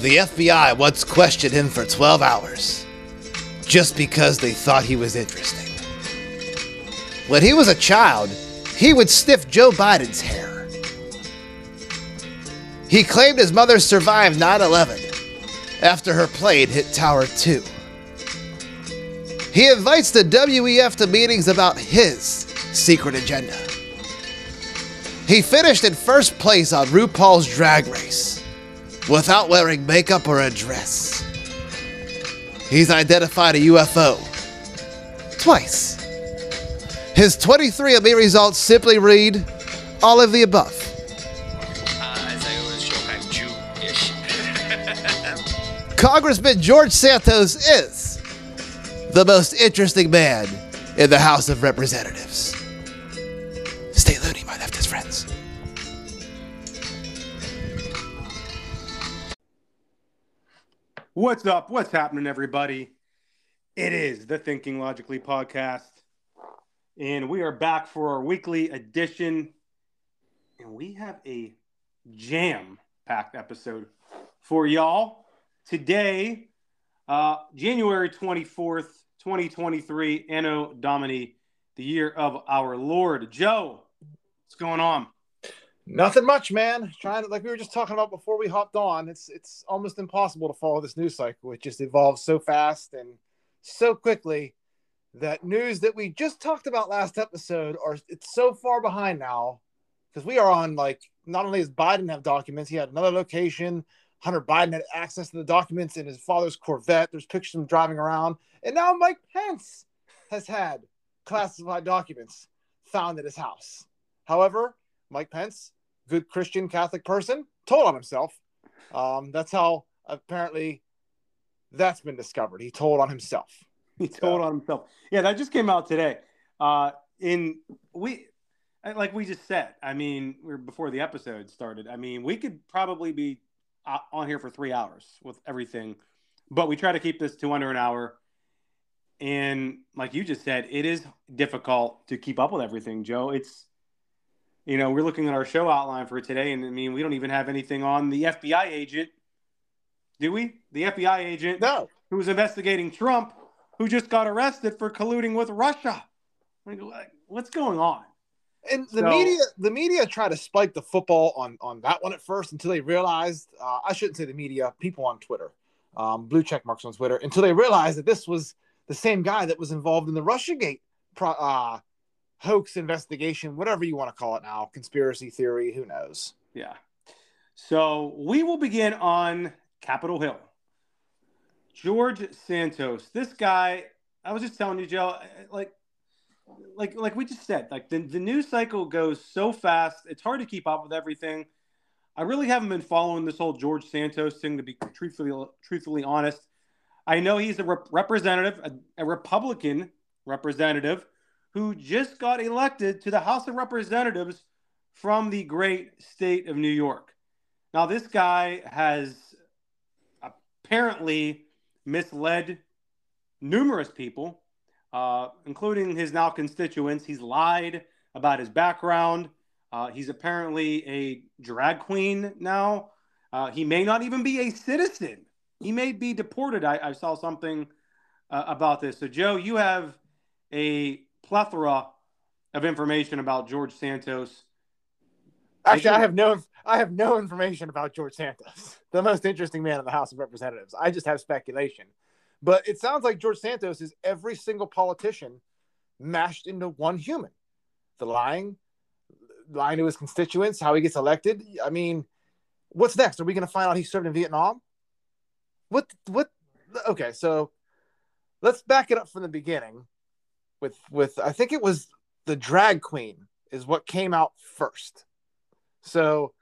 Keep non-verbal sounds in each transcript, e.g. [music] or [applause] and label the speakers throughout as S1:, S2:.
S1: The FBI once questioned him for 12 hours just because they thought he was interesting. When he was a child, he would sniff Joe Biden's hair. He claimed his mother survived 9 11 after her plane hit Tower 2. He invites the WEF to meetings about his secret agenda. He finished in first place on RuPaul's Drag Race without wearing makeup or a dress. He's identified a UFO twice. His 23andMe results simply read all of the above. Congressman George Santos is the most interesting man in the House of Representatives.
S2: What's up? What's happening, everybody? It is the Thinking Logically podcast, and we are back for our weekly edition. And we have a jam packed episode for y'all today, uh, January 24th, 2023, Anno Domini, the year of our Lord. Joe, what's going on?
S3: Nothing much, man. Trying to like we were just talking about before we hopped on. It's it's almost impossible to follow this news cycle. It just evolves so fast and so quickly that news that we just talked about last episode are it's so far behind now because we are on like not only does Biden have documents, he had another location. Hunter Biden had access to the documents in his father's Corvette. There's pictures of him driving around, and now Mike Pence has had classified documents found at his house. However, Mike Pence good Christian Catholic person told on himself. Um, that's how apparently that's been discovered. He told on himself.
S2: He told on himself. Yeah, that just came out today. Uh, in we, like we just said. I mean, we're before the episode started. I mean, we could probably be uh, on here for three hours with everything, but we try to keep this to under an hour. And like you just said, it is difficult to keep up with everything, Joe. It's you know, we're looking at our show outline for today, and I mean, we don't even have anything on the FBI agent, do we? The FBI agent,
S3: no,
S2: who was investigating Trump, who just got arrested for colluding with Russia. Like, what's going on?
S3: And the so, media, the media tried to spike the football on on that one at first until they realized. Uh, I shouldn't say the media, people on Twitter, um, blue check marks on Twitter, until they realized that this was the same guy that was involved in the RussiaGate pro, uh, hoax investigation, whatever you want to call it now, conspiracy theory, who knows?
S2: Yeah. So we will begin on Capitol Hill. George Santos, this guy, I was just telling you, Joe, eh, eh, like, like, like we just said, like the, the news cycle goes so fast, it's hard to keep up with everything. I really haven't been following this whole George Santos thing, to be truthfully, truthfully honest. I know he's a rep- representative, a, a Republican representative who just got elected to the House of Representatives from the great state of New York. Now, this guy has apparently misled numerous people, uh, including his now constituents. He's lied about his background. Uh, he's apparently a drag queen now. Uh, he may not even be a citizen. He may be deported. I, I saw something uh, about this. So, Joe, you have a plethora of information about George Santos.
S3: Actually, I have no I have no information about George Santos, [laughs] the most interesting man in the House of Representatives. I just have speculation. But it sounds like George Santos is every single politician mashed into one human. The lying, lying to his constituents, how he gets elected. I mean, what's next? Are we going to find out he served in Vietnam? What what okay, so let's back it up from the beginning with with I think it was the drag queen is what came out first. So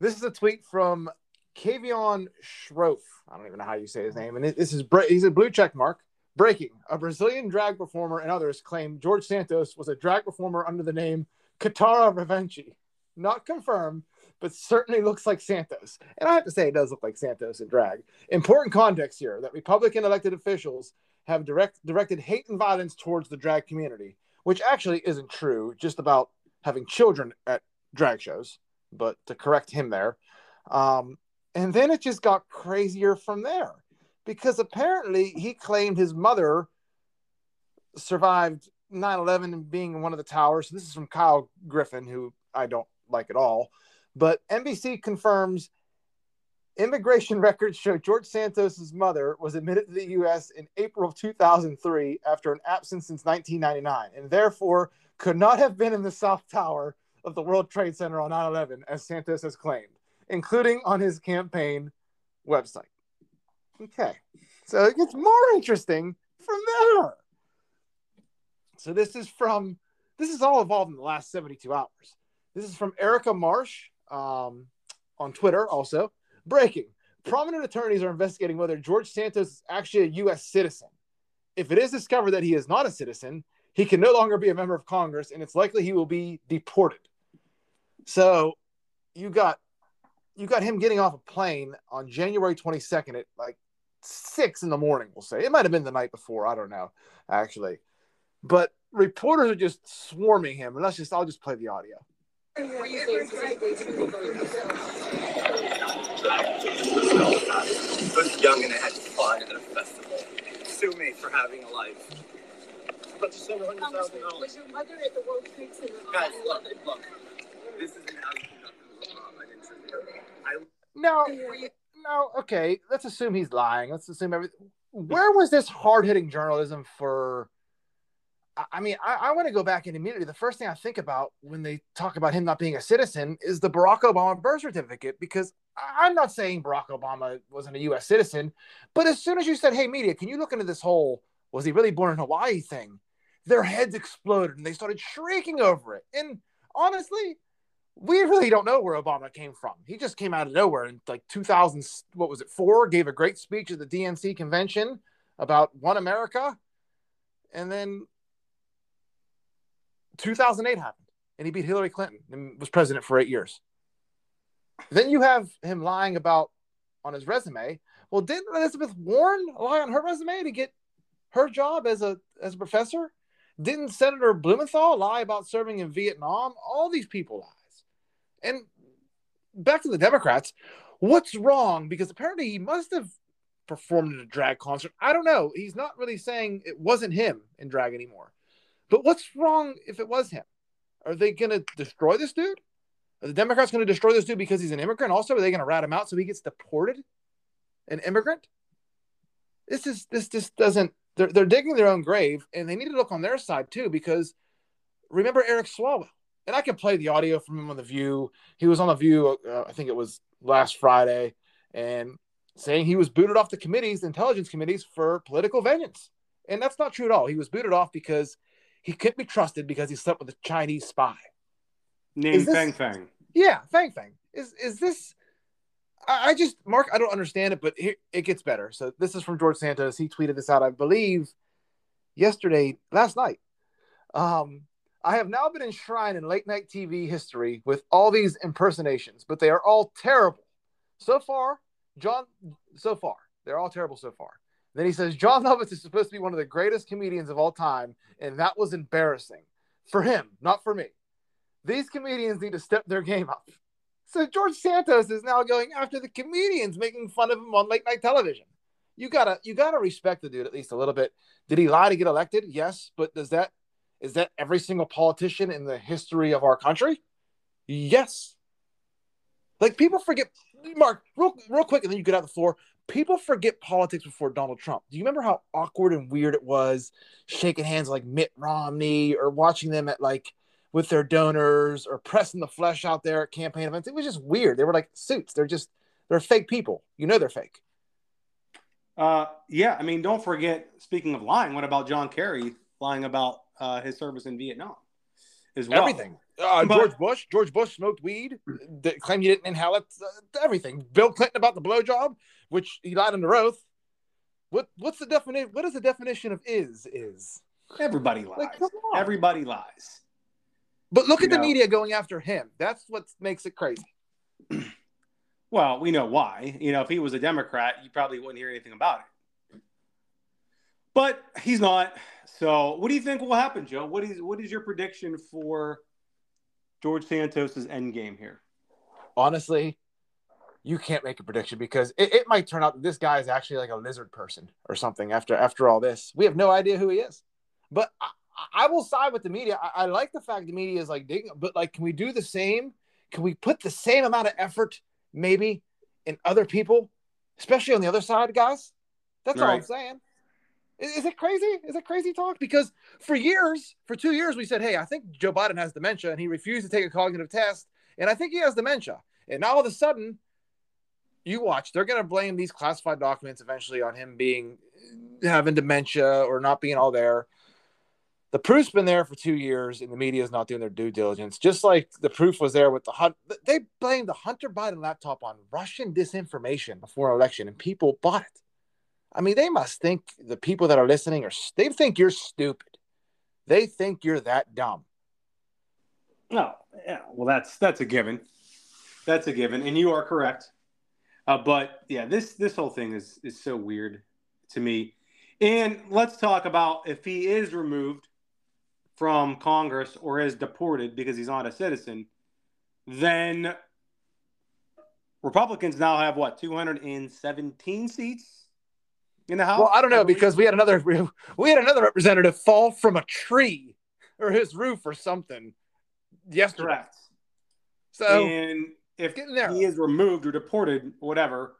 S3: this is a tweet from Kaivan Shroff. I don't even know how you say his name. And this is he's a blue check mark. Breaking: A Brazilian drag performer and others claim George Santos was a drag performer under the name Kitara Ravache. Not confirmed, but certainly looks like Santos. And I have to say, it does look like Santos in drag. Important context here that Republican elected officials have direct directed hate and violence towards the drag community, which actually isn't true, just about having children at drag shows, but to correct him there. Um, And then it just got crazier from there because apparently he claimed his mother survived 9 11 and being in one of the towers. This is from Kyle Griffin, who I don't like at all. But NBC confirms immigration records show George Santos's mother was admitted to the U.S. in April of 2003 after an absence since 1999, and therefore could not have been in the South Tower of the World Trade Center on 9 11, as Santos has claimed, including on his campaign website. Okay, so it gets more interesting from there. So this is from this is all evolved in the last 72 hours. This is from Erica Marsh um, on Twitter also. Breaking. Prominent attorneys are investigating whether George Santos is actually a U.S. citizen. If it is discovered that he is not a citizen, he can no longer be a member of Congress, and it's likely he will be deported. So, you got you got him getting off a plane on January 22nd at like six in the morning. We'll say it might have been the night before. I don't know, actually, but reporters are just swarming him. And let's just I'll just play the audio. I
S4: was young and I had fun at a festival. Sue me for having a life. But seven hundred thousand dollars. Was your mother at the World Trade Center? Guys, look, look. This isn't how you conduct a an. I...
S3: No, no. Okay, let's assume he's lying. Let's assume everything. Where was this hard-hitting journalism for? I mean, I, I want to go back and immediately the first thing I think about when they talk about him not being a citizen is the Barack Obama birth certificate because I'm not saying Barack Obama wasn't a U.S. citizen, but as soon as you said, "Hey, media, can you look into this whole was he really born in Hawaii?" thing, their heads exploded and they started shrieking over it. And honestly, we really don't know where Obama came from. He just came out of nowhere in like 2000. What was it? Four gave a great speech at the DNC convention about one America, and then 2008 happened and he beat Hillary Clinton and was president for eight years. Then you have him lying about on his resume. Well, didn't Elizabeth Warren lie on her resume to get her job as a as a professor? Didn't Senator Blumenthal lie about serving in Vietnam? All these people lies. And back to the Democrats, what's wrong? Because apparently he must have performed at a drag concert. I don't know. He's not really saying it wasn't him in drag anymore. But what's wrong if it was him? Are they going to destroy this dude? Are the Democrats going to destroy this dude because he's an immigrant? Also, are they going to rat him out so he gets deported? An immigrant? This is this just doesn't. They're they're digging their own grave, and they need to look on their side too because remember Eric Swalwell, and I can play the audio from him on the View. He was on the View, uh, I think it was last Friday, and saying he was booted off the committees, intelligence committees, for political vengeance, and that's not true at all. He was booted off because he couldn't be trusted because he slept with a Chinese spy.
S2: Named Fang Fang.
S3: Yeah, Fang Fang. Is is this? I, I just Mark. I don't understand it, but here it gets better. So this is from George Santos. He tweeted this out, I believe, yesterday, last night. Um, I have now been enshrined in late night TV history with all these impersonations, but they are all terrible. So far, John, so far, they're all terrible so far. Then he says, Jon Lovitz is supposed to be one of the greatest comedians of all time, and that was embarrassing for him, not for me. These comedians need to step their game up. So George Santos is now going after the comedians, making fun of him on late night television. You gotta, you gotta respect the dude at least a little bit. Did he lie to get elected? Yes, but does that is that every single politician in the history of our country? Yes. Like people forget, Mark, real, real quick, and then you get out the floor people forget politics before Donald Trump. Do you remember how awkward and weird it was shaking hands like Mitt Romney or watching them at like with their donors or pressing the flesh out there at campaign events? It was just weird. They were like suits. They're just they're fake people. You know they're fake.
S2: Uh, yeah, I mean, don't forget. Speaking of lying, what about John Kerry lying about uh, his service in Vietnam?
S3: As well. Everything. Uh, but, George Bush. George Bush smoked weed. Claimed he didn't inhale it. Uh, everything. Bill Clinton about the blowjob which he lied under oath. What what's the definition? What is the definition of is is?
S2: Everybody lies. Like, Everybody lies.
S3: But look you at know. the media going after him. That's what makes it crazy. [clears throat]
S2: well, we know why. You know, if he was a Democrat, you probably wouldn't hear anything about it. But he's not. So, what do you think will happen, Joe? What is what is your prediction for George Santos's end game here?
S3: Honestly, you can't make a prediction because it, it might turn out that this guy is actually like a lizard person or something after after all this. We have no idea who he is. But I, I will side with the media. I, I, like the fact the media is like digging, but like, can we do the same? Can we put the same amount of effort maybe in other people, especially on the other side, guys? That's right. all I'm saying. Is, it crazy? Is it crazy talk? Because for years, for two years, we said, hey, I think Joe Biden has dementia, and he refused to take a cognitive test, and I think he has dementia. And now all of a sudden, you watch, they're going to blame these classified documents eventually on him being having dementia or not being all there. The proof's been there for two years, and the media is not doing their due diligence. Just like the proof was there with the hunt, they blamed the Hunter Biden laptop on Russian disinformation before election, and people bought it. I mean, they must think the people that are listening are they think you're stupid. They think you're that dumb.
S2: No, yeah, well, that's that's a given. That's a given, and you are correct. Uh, but yeah, this this whole thing is is so weird to me. And let's talk about if he is removed from Congress or is deported because he's not a citizen, then Republicans now have what 217 seats in the House.
S3: Well, I don't know because we had another [laughs] we had another representative fall from a tree or his roof or something yesterday. Correct.
S2: So and if he is removed or deported, whatever,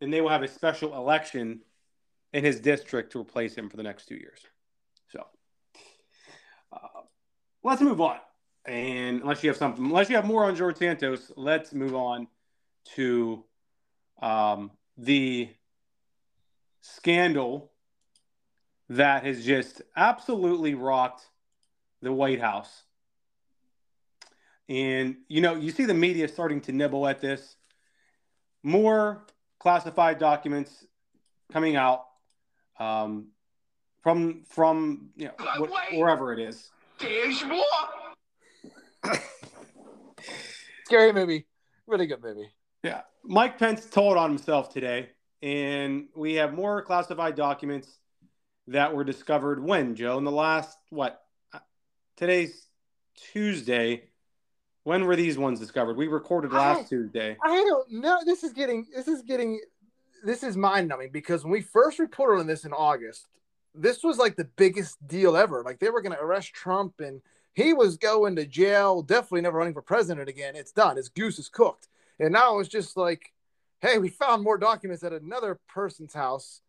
S2: then they will have a special election in his district to replace him for the next two years. So uh, let's move on. And unless you have something, unless you have more on George Santos, let's move on to um, the scandal that has just absolutely rocked the White House and, you know, you see the media starting to nibble at this. More classified documents coming out um, from, from you know, wh- wherever it is. There's more.
S3: Scary movie. Really good movie.
S2: Yeah. Mike Pence told on himself today, and we have more classified documents that were discovered when, Joe? In the last, what? Uh, today's Tuesday. When were these ones discovered? We recorded last I, Tuesday.
S3: I don't know. This is getting this is getting this is mind numbing because when we first reported on this in August, this was like the biggest deal ever. Like they were going to arrest Trump and he was going to jail, definitely never running for president again. It's done. His goose is cooked. And now it's just like, hey, we found more documents at another person's house.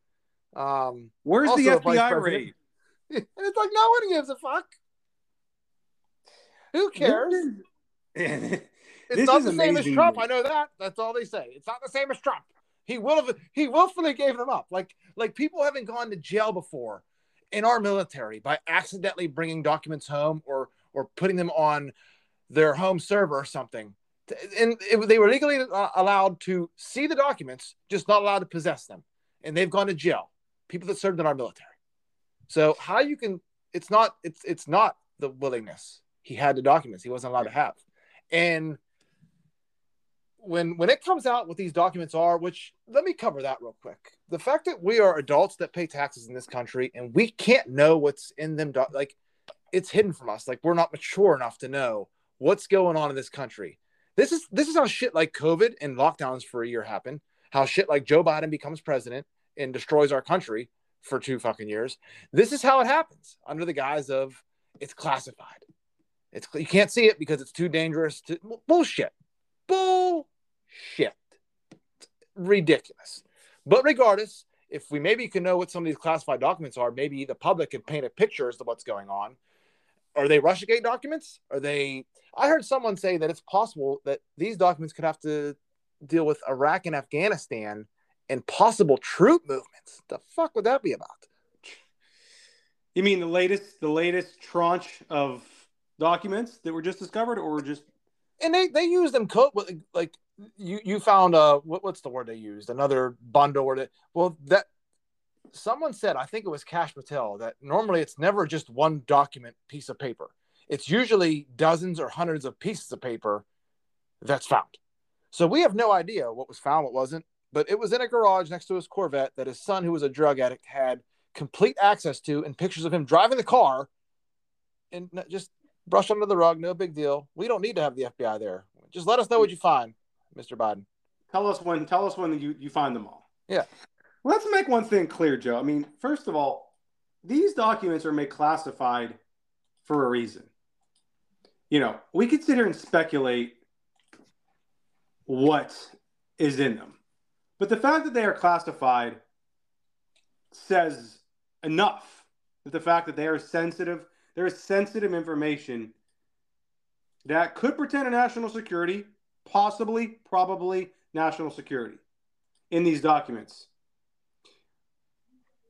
S3: Um,
S2: Where's the FBI raid? [laughs]
S3: And it's like no one gives a fuck. Who cares? [laughs] it's not the same as Trump. I know that. That's all they say. It's not the same as Trump. He will have he willfully gave them up. Like like people haven't gone to jail before in our military by accidentally bringing documents home or or putting them on their home server or something. And it, they were legally uh, allowed to see the documents, just not allowed to possess them. And they've gone to jail. People that served in our military. So how you can? It's not. It's it's not the willingness. He had the documents. He wasn't allowed to have. And when when it comes out what these documents are, which let me cover that real quick. The fact that we are adults that pay taxes in this country and we can't know what's in them, like it's hidden from us. Like we're not mature enough to know what's going on in this country. This is this is how shit like COVID and lockdowns for a year happen. How shit like Joe Biden becomes president and destroys our country for two fucking years. This is how it happens under the guise of it's classified. It's you can't see it because it's too dangerous to bullshit. Bullshit. ridiculous. But regardless, if we maybe can know what some of these classified documents are, maybe the public can paint a picture as to what's going on. Are they Russiagate documents? Are they? I heard someone say that it's possible that these documents could have to deal with Iraq and Afghanistan and possible troop movements. The fuck would that be about?
S2: You mean the latest, the latest tranche of documents that were just discovered, or just
S3: and they they use them co- like you you found uh what, what's the word they used another bundle or that well that someone said I think it was Kash Patel that normally it's never just one document piece of paper. It's usually dozens or hundreds of pieces of paper that's found. So we have no idea what was found, what wasn't, but it was in a garage next to his Corvette that his son, who was a drug addict, had complete access to and pictures of him driving the car and just brush under the rug, no big deal. We don't need to have the FBI there. Just let us know what you find, Mr. Biden.
S2: Tell us when. Tell us when you, you find them all.
S3: Yeah.
S2: Let's make one thing clear, Joe. I mean, first of all, these documents are made classified for a reason. You know, we could sit here and speculate what is in them, but the fact that they are classified says enough. That the fact that they are sensitive, there is sensitive information that could pretend to national security, possibly, probably national security in these documents.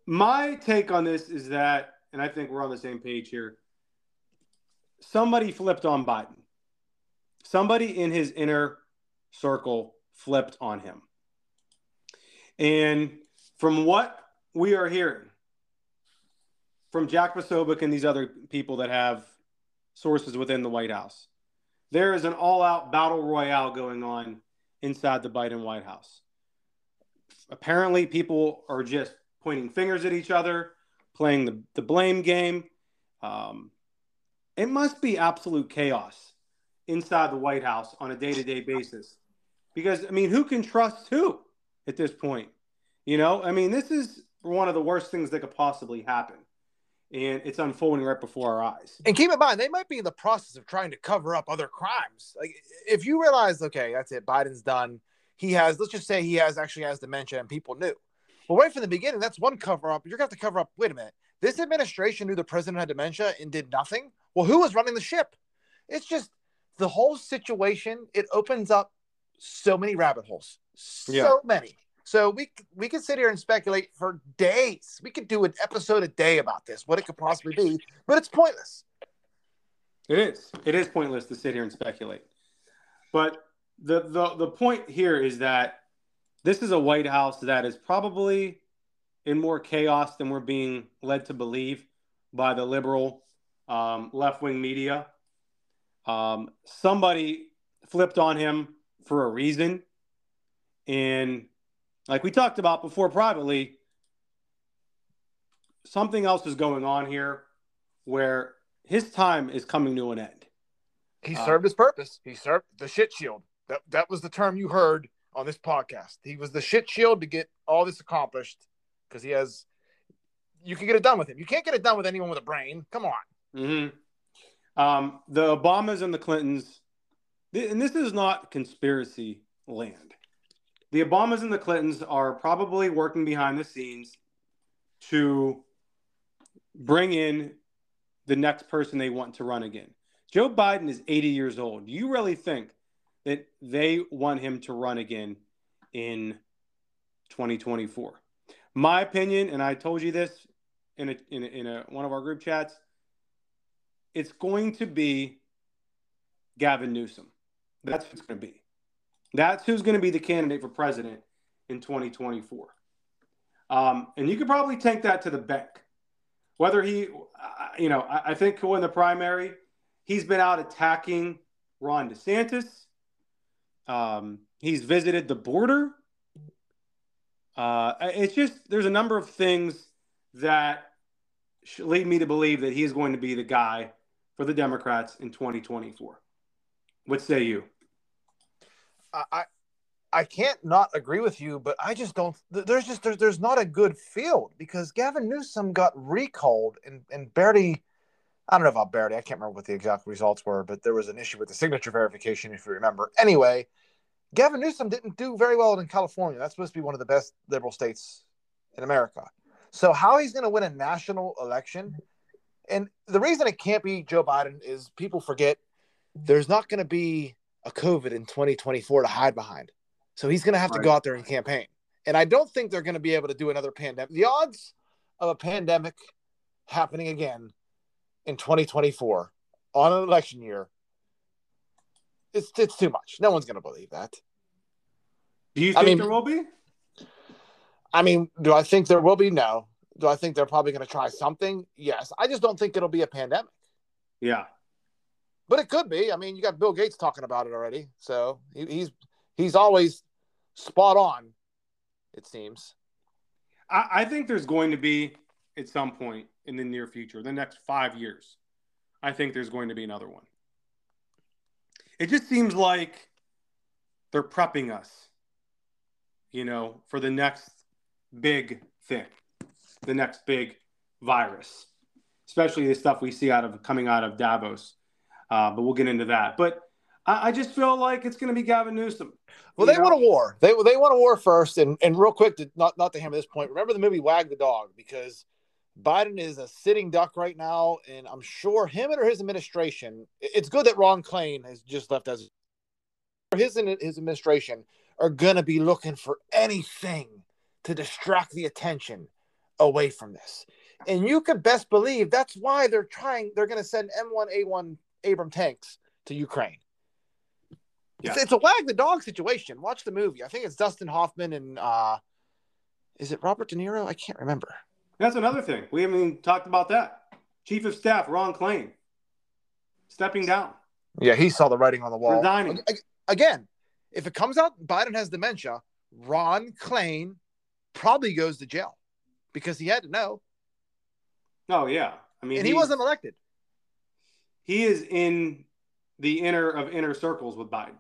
S2: My take on this is that, and I think we're on the same page here, somebody flipped on Biden. Somebody in his inner circle flipped on him. And from what we are hearing from Jack Posobiec and these other people that have sources within the White House, there is an all out battle royale going on inside the Biden White House. Apparently, people are just pointing fingers at each other, playing the, the blame game. Um, it must be absolute chaos inside the White House on a day to day basis. Because, I mean, who can trust who at this point? You know, I mean, this is one of the worst things that could possibly happen. And it's unfolding right before our eyes.
S3: And keep in mind, they might be in the process of trying to cover up other crimes. Like, if you realize, okay, that's it, Biden's done. He has, let's just say he has actually has dementia and people knew. Well, right from the beginning, that's one cover up. You're going to have to cover up. Wait a minute. This administration knew the president had dementia and did nothing. Well, who was running the ship? It's just the whole situation. It opens up so many rabbit holes. So
S2: Yeah.
S3: many. So we we could sit here and speculate for days. We could do an episode a day about this, what it could possibly be, but it's pointless.
S2: It is. It is pointless to sit here and speculate. But the the the point here is that this is a White House that is probably in more chaos than we're being led to believe by the liberal um, left wing media. Um, somebody flipped on him for a reason, and like we talked about before privately, something else is going on here where his time is coming to an end.
S3: He
S2: Uh,
S3: served his purpose. He served the shit shield. That that was the term you heard on this podcast. He was the shit shield to get all this accomplished because he has. You can get it done with him. You can't get it done with anyone with a brain. Come on.
S2: Mm-hmm. Um, the Obamas and the Clintons, and this is not conspiracy land. The Obamas and the Clintons are probably working behind the scenes to bring in the next person they want to run again. Joe Biden is 80 years old. Do you really think that they want him to run again in 2024? My opinion, and I told you this in a, in, a, in a, one of our group chats, it's going to be Gavin Newsom. That's who it's going to be. That's who's going to be the candidate for president in 2024. Um, and you could probably take that to the bank. Whether he, uh, you know, I, I think win the primary. He's been out attacking Ron DeSantis. Um, he's visited the border. Uh, it's just there's a number of things that lead me to believe that he is going to be the guy for the Democrats in 2024. What say you?
S3: I, I can't not agree with you, but I just don't. There's just there's, there's not a good field because Gavin Newsom got recalled and and barely. I don't know about Barry. I can't remember what the exact results were, but there was an issue with the signature verification, if you remember. Anyway, Gavin Newsom didn't do very well in California. That's supposed to be one of the best liberal states in America. So how he's going to win a national election, and the reason it can't be Joe Biden is people forget there's not going to be a COVID in 2024 to hide behind. So he's going to have to go out there and campaign. And I don't think they're going to be able to do another pandemic. The odds of a pandemic happening again in 2024 on an election year, it's it's too much. No one's going to believe that.
S2: Do you
S3: I
S2: think
S3: mean-
S2: there will be?
S3: I mean, do I think there will be? No. Do I think they're probably going to try something? Yes. I just don't think it'll be a pandemic.
S2: Yeah.
S3: But it could be. I mean, you got Bill Gates talking about it already, so he, he's he's always spot on. It seems.
S2: I, I think there's going to be at some point in the near future, the next five years. I think there's going to be another one. It just seems like they're prepping us you know, for the next big thing, the next big virus, especially the stuff we see out of coming out of Davos. Uh, but we'll get into that. But I, I just feel like it's going to be Gavin Newsom.
S3: Well, they know? want a war. They they want a war first. And and real quick to not not to hammer this point. Remember the movie Wag the Dog because Biden is a sitting duck right now, and I'm sure him or his administration. It's good that Ron Klain has just left as his and his administration are going to be looking for anything to distract the attention away from this. And you could best believe that's why they're trying. They're going to send M1A1 Abram tanks to Ukraine. Yeah. It's, it's, a wag the dog situation. Watch the movie. I think it's Dustin Hoffman and uh, is it Robert De Niro? I can't remember.
S2: That's another thing. We haven't even talked about that. Chief of Staff Ron Klain stepping down.
S3: Yeah, he saw the writing on the wall.
S2: Resigning.
S3: Again, if it comes out Biden has dementia, Ron Klain probably goes to jail because he had to know.
S2: Oh yeah, I mean,
S3: and he wasn't elected.
S2: He is in the inner of inner circles with Biden.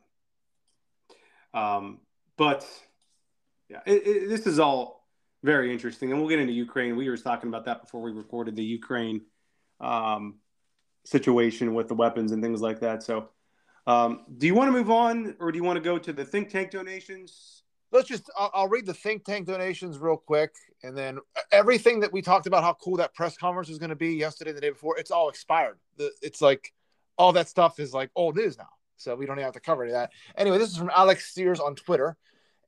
S2: Um, but yeah, it, it, this is all very interesting, and we'll get into Ukraine. We were talking about that before we recorded the Ukraine um, situation with the weapons and things like that. So, um, do you want to move on, or do you want to go to the think tank donations?
S3: Let's just. I'll, I'll read the think tank donations real quick, and then everything that we talked about, how cool that press conference was going to be yesterday, the day before, it's all expired. The, it's like all that stuff is like old news now, so we don't even have to cover that. Anyway, this is from Alex Sears on Twitter.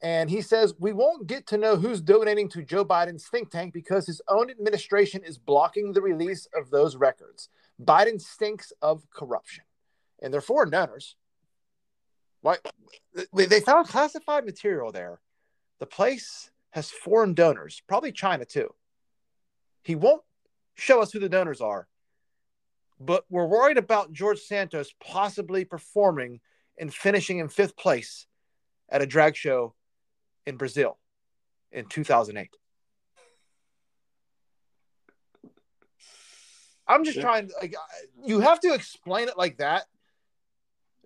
S3: And he says, We won't get to know who's donating to Joe Biden's think tank because his own administration is blocking the release of those records. Biden stinks of corruption. And they're foreign donors. Why? They found classified material there. The place has foreign donors, probably China too. He won't show us who the donors are, but we're worried about George Santos possibly performing and finishing in fifth place at a drag show in Brazil in 2008. I'm just yeah. trying. Like, you have to explain it like that.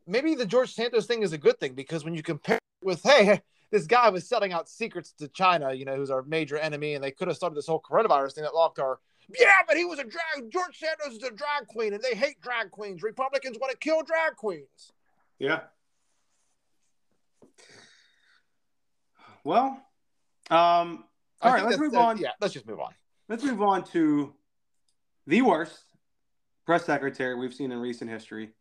S3: Maybe the George Santos thing is a good thing because when you compare with, hey, this guy was selling out secrets to China, you know, who's our major enemy, and they could have started this whole coronavirus thing that locked our. Yeah, but he was a drag. George Santos is a drag queen, and they hate drag queens. Republicans want to kill drag queens.
S2: Yeah. Well, um, all right, let's move uh, on.
S3: Yeah, let's just move on.
S2: Let's move on to the worst press secretary we've seen in recent history.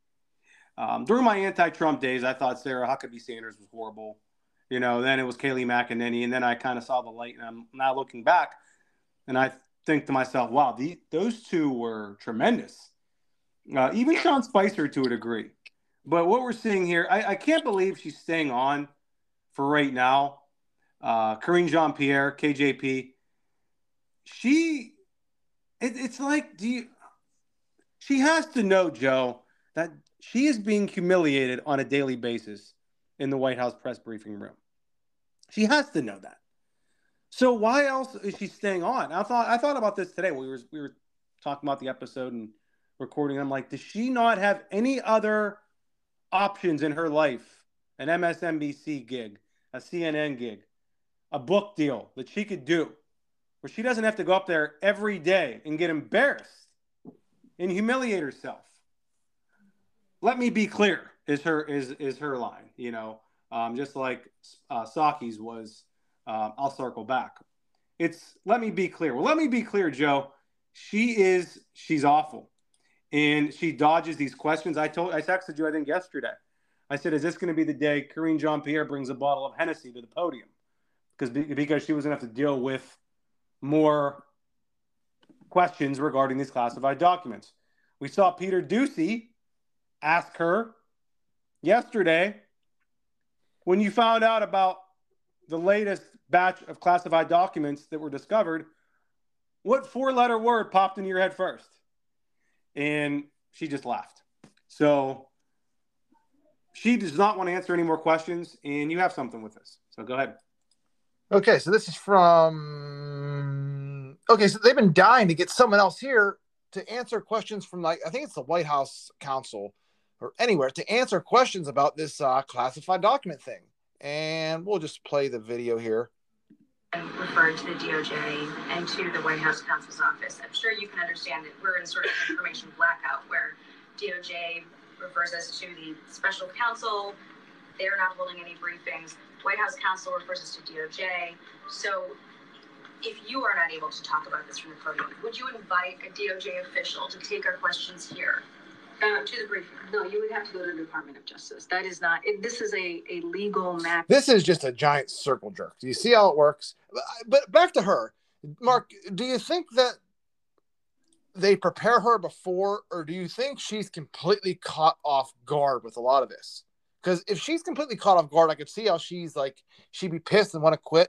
S2: Um, during my anti-Trump days, I thought Sarah Huckabee Sanders was horrible. You know, then it was Kayleigh McEnany, and then I kind of saw the light. And I'm now looking back, and I think to myself, "Wow, the, those two were tremendous." Uh, even Sean Spicer to a degree. But what we're seeing here, I, I can't believe she's staying on for right now uh, Karine Jean Pierre, KJP. She, it, it's like, do you, she has to know, Joe, that she is being humiliated on a daily basis in the White House press briefing room. She has to know that. So why else is she staying on? I thought I thought about this today. We were we were talking about the episode and recording. I'm like, does she not have any other options in her life? An MSNBC gig, a CNN gig, a book deal that she could do where she doesn't have to go up there every day and get embarrassed and humiliate herself. Let me be clear is her is is her line, you know, um, just like uh, Psaki's was. Uh, I'll circle back. It's let me be clear. Well, let me be clear, Joe. She is she's awful, and she dodges these questions. I told I texted you I think yesterday. I said, "Is this going to be the day Karine Jean Pierre brings a bottle of Hennessy to the podium?" Because because she was going to have to deal with more questions regarding these classified documents. We saw Peter Doocy ask her yesterday when you found out about the latest batch of classified documents that were discovered, what four letter word popped into your head first? And she just laughed. So she does not want to answer any more questions, and you have something with this. So go ahead.
S3: Okay, so this is from. Okay, so they've been dying to get someone else here to answer questions from like I think it's the White House counsel or anywhere to answer questions about this uh, classified document thing. And we'll just play the video here.
S5: Referred to the DOJ and to the White House counsel's office. I'm sure you can understand that we're in sort of an information blackout where DOJ refers us to the special counsel. They're not holding any briefings. White House counsel refers us to DOJ. So if you are not able to talk about this from the podium, would you invite a DOJ official to take our questions here? Uh, to the briefing. No, you would have to go to the Department of Justice. That is not, it, this is a, a legal matter.
S3: This is just a giant circle jerk. Do you see how it works? But back to her. Mark, do you think that they prepare her before, or do you think she's completely caught off guard with a lot of this? Because if she's completely caught off guard, I could see how she's like she'd be pissed and want to quit.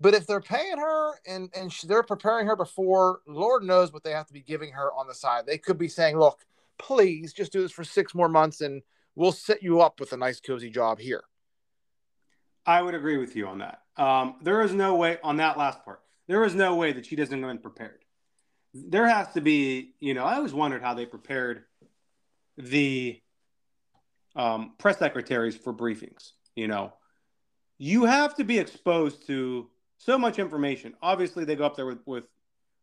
S3: But if they're paying her and and she, they're preparing her before, Lord knows what they have to be giving her on the side. They could be saying, "Look, please just do this for six more months, and we'll set you up with a nice cozy job here."
S2: I would agree with you on that. Um, there is no way on that last part. There is no way that she doesn't go in prepared there has to be, you know, I always wondered how they prepared the um, press secretaries for briefings. You know, you have to be exposed to so much information. Obviously, they go up there with, with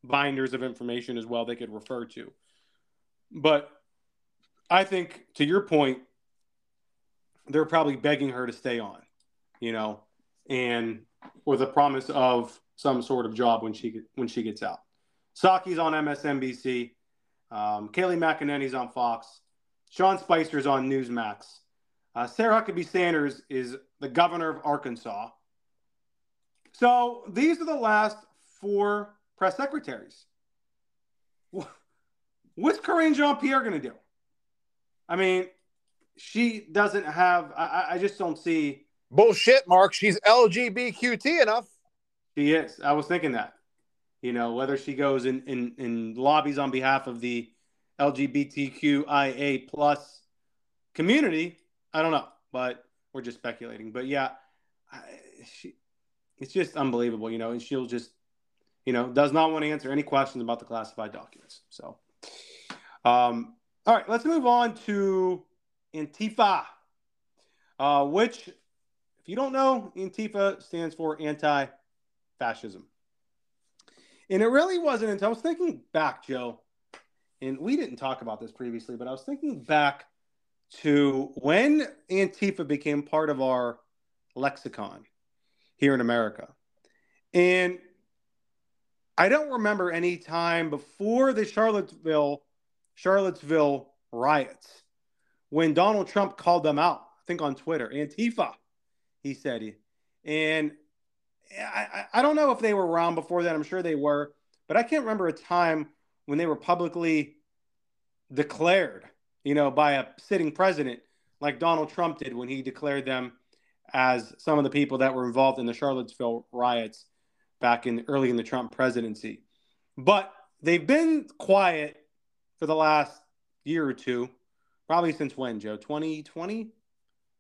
S2: binders of information as well they could refer to. But I think, to your point, they're probably begging her to stay on, you know, and with a promise of some sort of job when she when she gets out. Psaki's on MSNBC. Um, Kayleigh McEnany's on Fox. Sean Spicer's on Newsmax. Uh, Sarah Huckabee Sanders is the governor of Arkansas. So these are the last four press secretaries. What's Karine Jean Pierre going to do? I mean, she doesn't have, I, I just don't see.
S3: Bullshit, Mark. She's LGBTQT enough.
S2: She is. I was thinking that. You know, whether she goes in, in, in lobbies on behalf of the LGBTQIA plus community, I don't know, but we're just speculating. But yeah, I, she, it's just unbelievable, you know, and she'll just, you know, does not want to answer any questions about the classified documents. So, um, all right, let's move on to Antifa, uh, which, if you don't know, Antifa stands for anti fascism. And it really wasn't until I was thinking back, Joe, and we didn't talk about this previously, but I was thinking back to when Antifa became part of our lexicon here in America. And I don't remember any time before the Charlottesville Charlottesville riots when Donald Trump called them out. I think on Twitter, Antifa, he said. And I, I don't know if they were around before that. I'm sure they were, but I can't remember a time when they were publicly declared, you know, by a sitting president like Donald Trump did when he declared them as some of the people that were involved in the Charlottesville riots back in early in the Trump presidency. But they've been quiet for the last year or two, probably since when, Joe? 2020?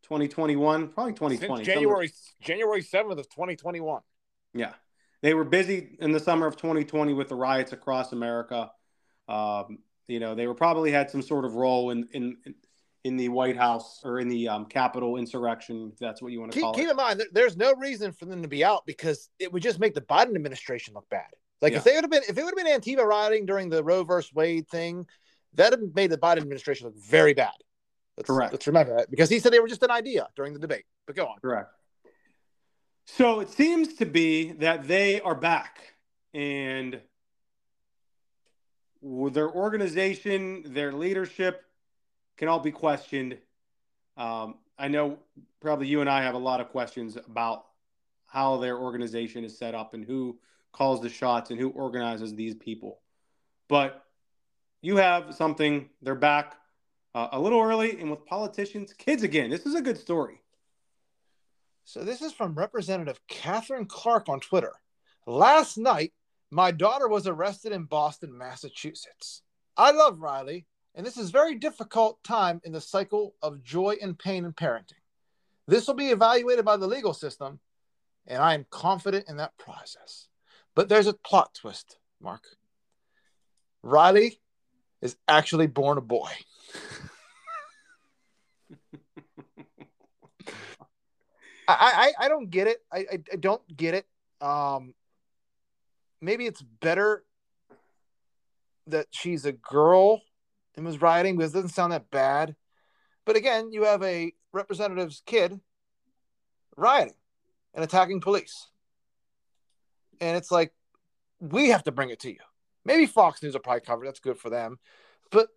S2: 2021, probably 2020.
S3: Since January January 7th of 2021.
S2: Yeah. They were busy in the summer of 2020 with the riots across America. Um, you know, they were probably had some sort of role in in in the White House or in the um, Capitol insurrection, if that's what you want to
S3: keep,
S2: call
S3: keep
S2: it.
S3: Keep in mind, there's no reason for them to be out because it would just make the Biden administration look bad. Like yeah. if they would have been, if it would have been Antifa rioting during the Roe versus Wade thing, that would have made the Biden administration look very bad. Let's,
S2: Correct.
S3: Let's remember that because he said they were just an idea during the debate. But go on.
S2: Correct. So it seems to be that they are back and their organization, their leadership can all be questioned. Um, I know probably you and I have a lot of questions about how their organization is set up and who calls the shots and who organizes these people. But you have something, they're back uh, a little early and with politicians, kids again. This is a good story.
S3: So this is from Representative Katherine Clark on Twitter. Last night, my daughter was arrested in Boston, Massachusetts. I love Riley, and this is a very difficult time in the cycle of joy and pain in parenting. This will be evaluated by the legal system, and I am confident in that process. But there's a plot twist, Mark. Riley is actually born a boy. [laughs] I, I, I don't get it. I, I, I don't get it. Um, maybe it's better that she's a girl and was rioting because it doesn't sound that bad. But again, you have a representative's kid rioting and attacking police. And it's like, we have to bring it to you. Maybe Fox News will probably cover it. That's good for them. But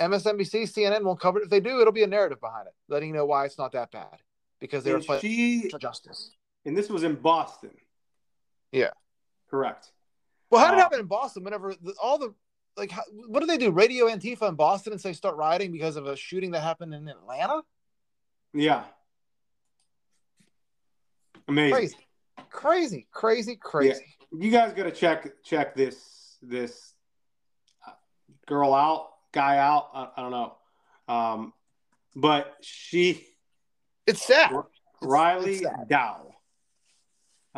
S3: MSNBC, CNN won't cover it. If they do, it'll be a narrative behind it, letting you know why it's not that bad because they
S2: And
S3: were
S2: she,
S3: for justice.
S2: and this was in Boston.
S3: Yeah.
S2: Correct.
S3: Well, how did it
S2: Uh,
S3: happen in Boston? Whenever the, all the like, how, what do they do? Radio Antifa in Boston and say start rioting because of a shooting that happened in Atlanta?
S2: Yeah. Amazing.
S3: Crazy, crazy, crazy, crazy.
S2: You guys got to check check this this uh, girl out, guy out. I, I don't know, um, but she
S3: It's sad.
S2: Riley
S3: it's sad.
S2: Dow,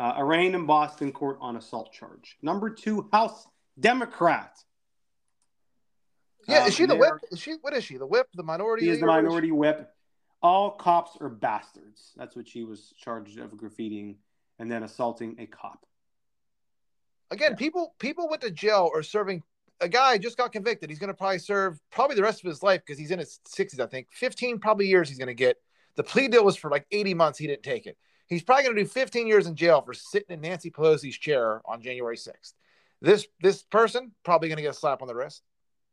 S2: uh, arraigned in Boston court on assault charge. Number two House Democrat.
S3: Yeah,
S2: Uh,
S3: is she the whip? Is she what is she? The whip? The minority?
S2: She is the minority whip. All cops are bastards. That's what she was charged of graffitiing and then assaulting a cop.
S3: Again, people people went to jail or serving. A guy just got convicted. He's going to probably serve probably the rest of his life because he's in his sixties. I think fifteen probably years he's going to get. The plea deal was for like eighty months. He didn't take it. He's probably going to do fifteen years in jail for sitting in Nancy Pelosi's chair on January sixth. This this person probably going to get a slap on the wrist.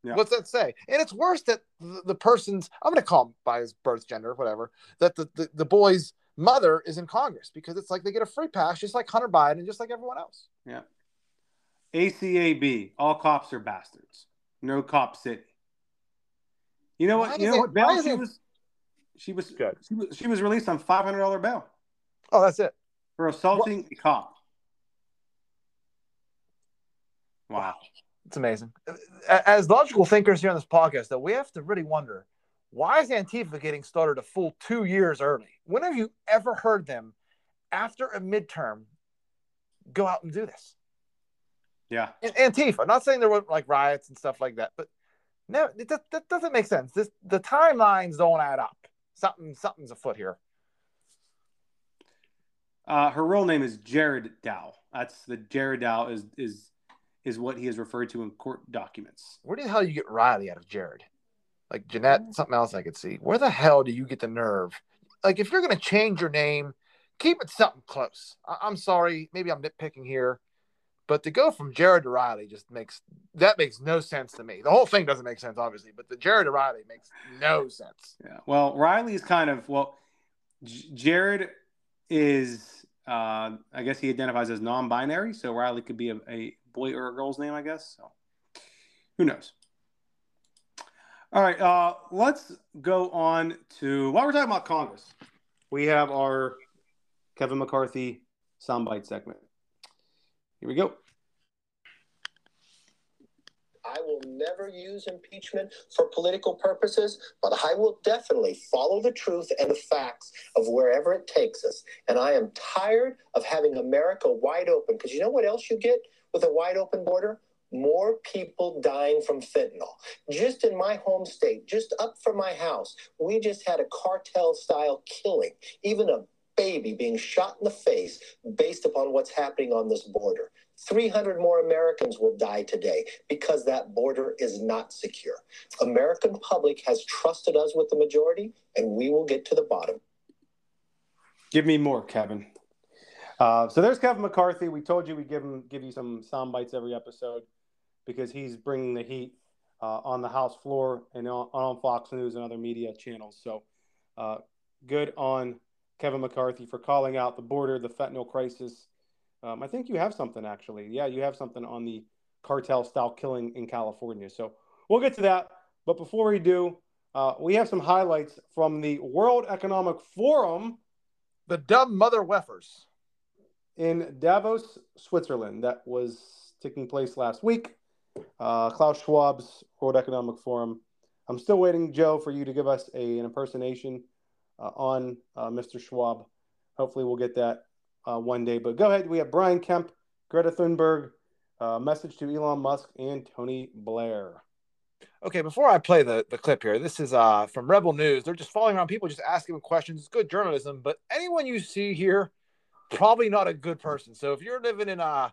S2: Yeah.
S3: What's that say? And it's worse that the, the person's I'm going to call him by his birth gender, whatever. That the, the the boy's mother is in Congress because it's like they get a free pass, just like Hunter Biden, and just like everyone else. Yeah.
S2: ACAB, all cops are bastards. No cop city. You know
S3: Why
S2: what? You know
S3: it-
S2: what
S3: why
S2: bail she
S3: it-
S2: was? She was
S3: Good.
S2: She was she was released on five hundred dollar bail
S3: Oh, that's it.
S2: for assaulting a cop. Wow.
S3: It's amazing. As logical thinkers here on this podcast, though, we have to really wonder why is Antifa getting started a full two years early? When have you ever heard them after a midterm go out and do this?
S2: Yeah.
S3: Antifa, not saying there weren't like riots and stuff like that, but no, it, that, that doesn't make sense. This the timelines don't add up. Something something's afoot here.
S2: Uh, her real name is Jared Dow. That's the Jared Dow is is is what he is referred to in court documents.
S3: Where the hell do you get Riley out of Jared? Like Jeanette, something else I could see. Where the hell do you get the nerve? Like if you're gonna change your name, keep it something close. I- I'm sorry, maybe I'm nitpicking here, but to go from Jared to Riley just makes that makes no sense to me. The whole thing doesn't make sense, obviously, but the Jared to Riley makes no sense.
S2: Yeah. Well, Riley's kind of well. J- Jared is, uh, I guess he identifies as non-binary, so Riley could be a, a boy or a girl's name, I guess. So, who knows? All right, uh, let's go on to while we're talking about Congress, we have our Kevin McCarthy soundbite segment. Here we go.
S6: I will never use impeachment for political purposes, but I will definitely follow the truth and the facts of wherever it takes us. And I am tired of having America wide open because you know what else you get with a wide open border? More people dying from fentanyl. Just in my home state, just up from my house, we just had a cartel style killing, even a baby being shot in the face based upon what's happening on this border. 300 more Americans will die today because that border is not secure. American public has trusted us with the majority, and we will get to the bottom.
S2: Give me more, Kevin. Uh, so there's Kevin McCarthy. We told you we'd give him give you some sound bites every episode because he's bringing the heat uh, on the House floor and on, on Fox News and other media channels. So uh, good on Kevin McCarthy for calling out the border, the fentanyl crisis. Um, I think you have something actually. Yeah, you have something on the cartel style killing in California. So we'll get to that. But before we do, uh, we have some highlights from the World Economic Forum
S3: The dumb mother weffers.
S2: in Davos, Switzerland, that was taking place last week. Uh, Klaus Schwab's World Economic Forum. I'm still waiting, Joe, for you to give us a, an impersonation uh, on uh, Mr. Schwab. Hopefully, we'll get that uh, one day. But go ahead. We have Brian Kemp, Greta Thunberg, uh, message to Elon Musk, and Tony Blair.
S3: Okay, before I play the, the clip here, this is uh from Rebel News. They're just following around people, just asking them questions. It's good journalism, but anyone you see here, probably not a good person. So if you're living in uh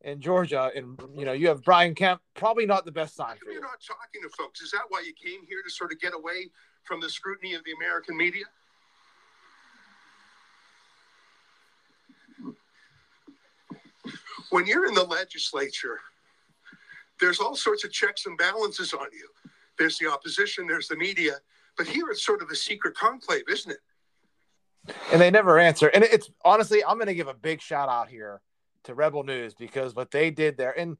S3: in Georgia and you know you have Brian Kemp, probably not the best sign for you.
S7: You're not talking to folks. Is that why you came here to sort of get away from the scrutiny of the American media? When you're in the legislature, there's all sorts of checks and balances on you. There's the opposition, there's the media, but here it's sort of a secret conclave, isn't it?
S3: And they never answer. And it's honestly, I'm going to give a big shout out here to Rebel News because what they did there, and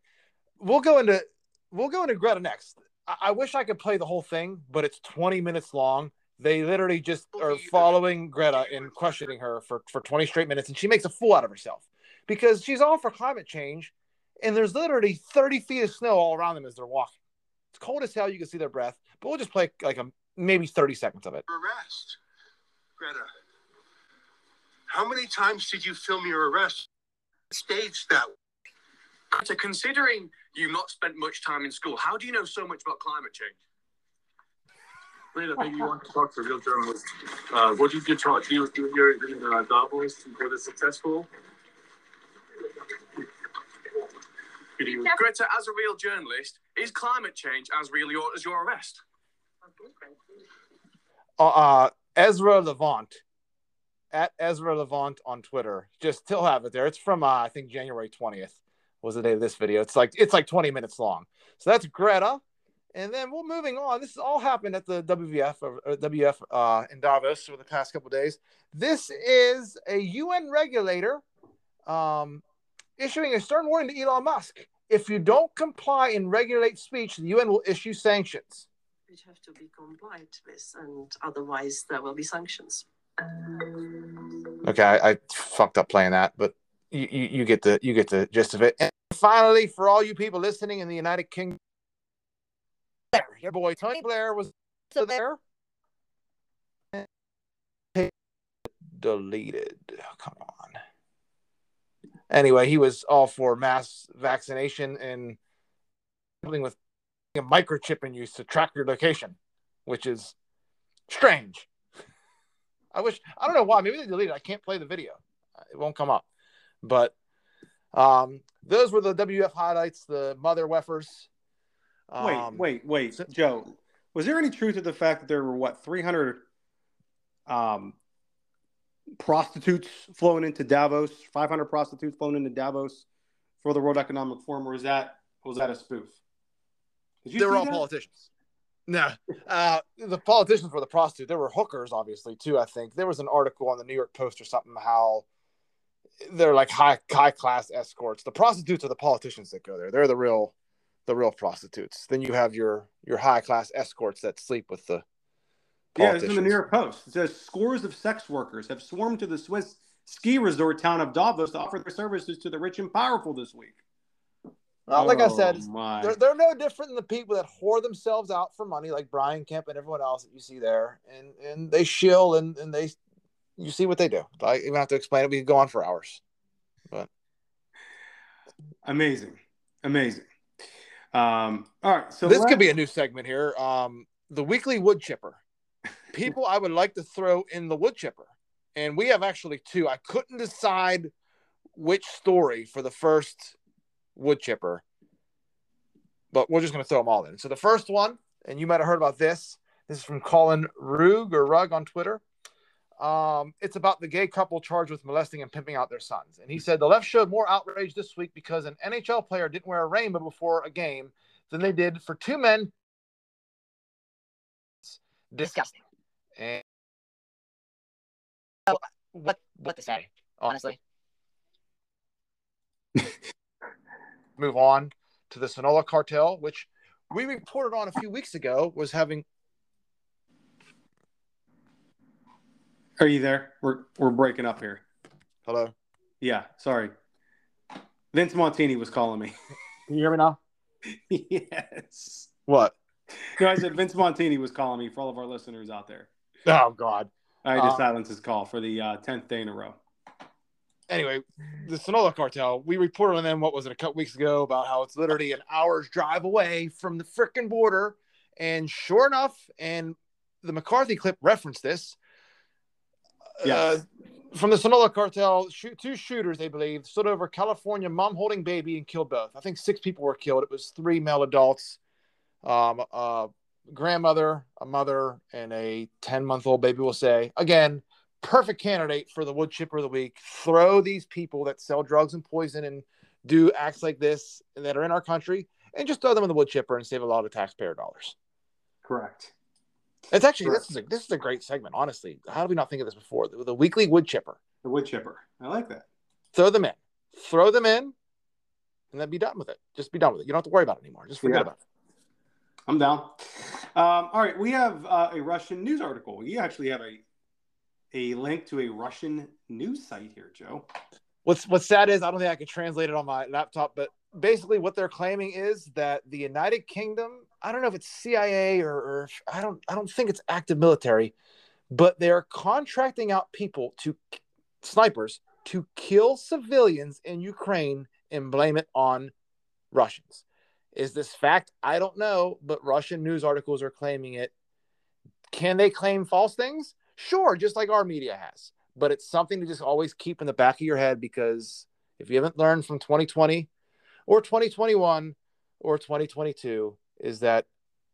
S3: we'll go into we'll go into Greta next. I, I wish I could play the whole thing, but it's 20 minutes long. They literally just are following Greta and questioning her for, for 20 straight minutes, and she makes a fool out of herself because she's all for climate change, and there's literally 30 feet of snow all around them as they're walking. It's cold as hell. You can see their breath, but we'll just play like a maybe 30 seconds of it.
S7: Arrest, Greta. How many times did you film your arrest? Staged that.
S8: So, considering you've not spent much time in school, how do you know so much about climate change?
S9: Greta, maybe you want to talk to a real journalist. Uh, what did you talk? You you're in uh, Davos for the successful.
S8: Greta, as a real journalist, is climate change as real your, as your arrest?
S3: Uh, uh, Ezra Levant at Ezra Levant on Twitter. Just still have it there. It's from uh, I think January twentieth was the day of this video. It's like it's like twenty minutes long. So that's Greta. And then we're moving on. This all happened at the WEF or, or WF uh, in Davos over the past couple days. This is a UN regulator um, issuing a stern warning to Elon Musk. If you don't comply and regulate speech, the UN will issue sanctions.
S10: Which have to be complied with, and otherwise there will be sanctions.
S3: Okay, I, I fucked up playing that, but you, you, you get the you get the gist of it. And finally, for all you people listening in the United Kingdom, your boy Tony Blair was still there. Deleted. Come on. Anyway, he was all for mass vaccination and something with a microchip in use to track your location, which is strange. I wish I don't know why. Maybe they deleted. it. I can't play the video. It won't come up. But um, those were the WF highlights. The mother weffers.
S2: Um, wait, wait, wait, Joe. Was there any truth to the fact that there were what 300 um, prostitutes flown into Davos? 500 prostitutes flown into Davos for the World Economic Forum, or is that was that a spoof?
S3: They were all that? politicians. No, uh, the politicians were the prostitute. There were hookers, obviously, too. I think there was an article on the New York Post or something how they're like high high class escorts. The prostitutes are the politicians that go there. They're the real the real prostitutes. Then you have your your high class escorts that sleep with the.
S2: Yeah, it's in the New York Post. It says scores of sex workers have swarmed to the Swiss ski resort town of Davos to offer their services to the rich and powerful this week.
S3: Well, like oh, I said, they're, they're no different than the people that whore themselves out for money, like Brian Kemp and everyone else that you see there, and and they shill and and they, you see what they do. I even have to explain it. We could go on for hours, but
S2: amazing, amazing. Um, all right, so
S3: this could be a new segment here. Um, the weekly wood chipper. People I would like to throw in the wood chipper, and we have actually two. I couldn't decide which story for the first wood chipper. But we're just going to throw them all in. So the first one, and you might have heard about this. This is from Colin Rugg or Rugg on Twitter. Um, it's about the gay couple charged with molesting and pimping out their sons. And he said the left showed more outrage this week because an NHL player didn't wear a rainbow before a game than they did for two men. Disgusting. And what what to say, honestly. [laughs] move on to the Sinaloa cartel, which we reported on a few weeks ago was having.
S2: Are you there? We're we're breaking up here.
S3: Hello.
S2: Yeah, sorry. Vince Montini was calling me. [laughs]
S3: Can you hear me now?
S2: yes.
S3: What?
S2: No, I said Vince Montini was calling me for all of our listeners out there.
S3: Oh God.
S2: I just uh, silenced his call for the uh, tenth uh, day in a row
S3: anyway, the Sinaloa cartel, we reported on them, what was it, a couple weeks ago about how it's literally an hour's drive away from the freaking border. And sure enough, and the McCarthy clip referenced this.
S2: Yes.
S3: Uh, from the Sonora cartel, shoot, two shooters, they believe, stood over California mom holding baby and killed both. I think six people were killed. It was three male adults, um, a grandmother, a mother, and a 10 month old baby, we'll say. Again, perfect candidate for the wood chipper of the week. Throw these people that sell drugs and poison and do acts like this that are in our country and just throw them in the wood chipper and save a lot of taxpayer dollars.
S2: Correct.
S3: It's actually
S2: Correct.
S3: this is a this is a great segment. Honestly, how did we not think of this before? The, the weekly wood chipper.
S2: The wood chipper. I like that.
S3: Throw them in, throw them in, and then be done with it. Just be done with it. You don't have to worry about it anymore. Just forget
S2: Yeah.
S3: about it.
S2: I'm down. Um, all right, we have uh, a Russian news article. You actually have a a link to a Russian news site here, Joe.
S3: What's what's sad is I don't think I can translate it on my laptop, but basically what they're claiming is that the United Kingdom, I don't know if it's CIA or, or I don't I don't think it's active military, but they're contracting out people to snipers to kill civilians in Ukraine and blame it on Russians. Is this fact? I don't know, but Russian news articles are claiming it. Can they claim false things? Sure, just like our media has. But it's something to just always keep in the back of your head because if you haven't learned from 2020 or 2021 or 2022, is that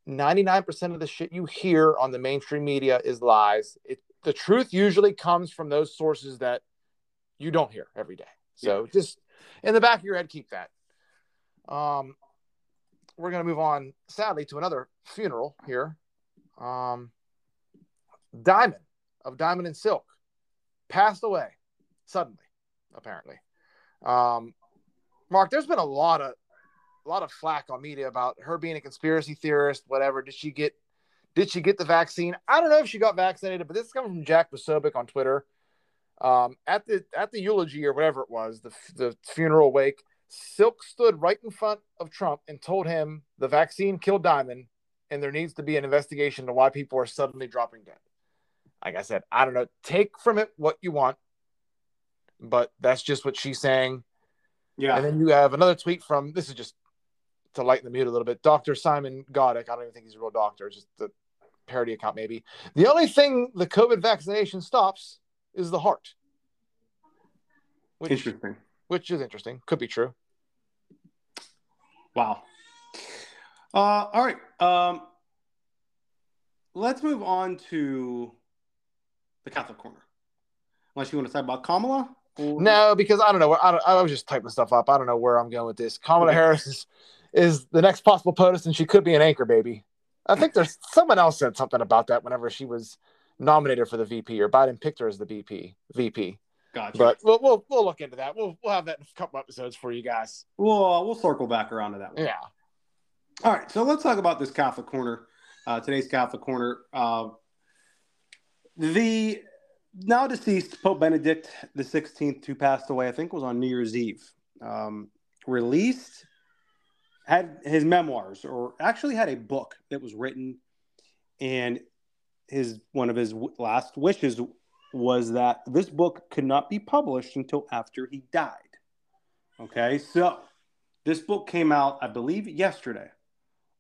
S3: 99% of the shit you hear on the mainstream media is lies. It, the truth usually comes from those sources that you don't hear every day. So just in the back of your head, keep that. Um, we're going to move on, sadly, to another funeral here. Um, Diamond of Diamond and Silk passed away suddenly, apparently. Um, Mark, there's been a lot of a lot of flack on media about her being a conspiracy theorist, whatever. Did she get did she get the vaccine? I don't know if she got vaccinated, but this is coming from Jack Posobiec on Twitter. Um, at the at the eulogy or whatever it was, the the funeral wake, Silk stood right in front of Trump and told him the vaccine killed Diamond, and there needs to be an investigation to why people are suddenly dropping dead. Like I said, I don't know. Take from it what you want, but that's just what she's saying.
S2: Yeah.
S3: And then you have another tweet from this is just to lighten the mood a little bit. Dr. Simon Goddek. I don't even think he's a real doctor. It's just a parody account, maybe. The only thing the COVID vaccination stops is the heart. Which,
S2: Interesting.
S3: which is interesting. Could be true.
S2: Wow. Uh, all right. Um, let's move on to the Catholic corner. Unless you want to talk about Kamala. Or...
S3: No, because I don't know. where- I, don't, I was just typing stuff up. I don't know where I'm going with this. Kamala Harris is, is the next possible POTUS, and she could be an anchor baby. I think there's someone else said something about that whenever she was nominated for the VP, or Biden picked her as the VP. VP.
S2: Gotcha.
S3: But we'll, we'll we'll look into that. We'll we'll have that in a couple episodes for you guys.
S2: We'll uh, we'll circle back around to that one.
S3: Yeah.
S2: All right, so let's talk about this Catholic corner. Uh, today's Catholic corner. Uh, the now deceased Pope Benedict the Sixteenth, who passed away, I think, was on New Year's Eve. Um, released had his memoirs, or actually had a book that was written, and his one of his w- last wishes was that this book could not be published until after he died. Okay, so this book came out, I believe, yesterday,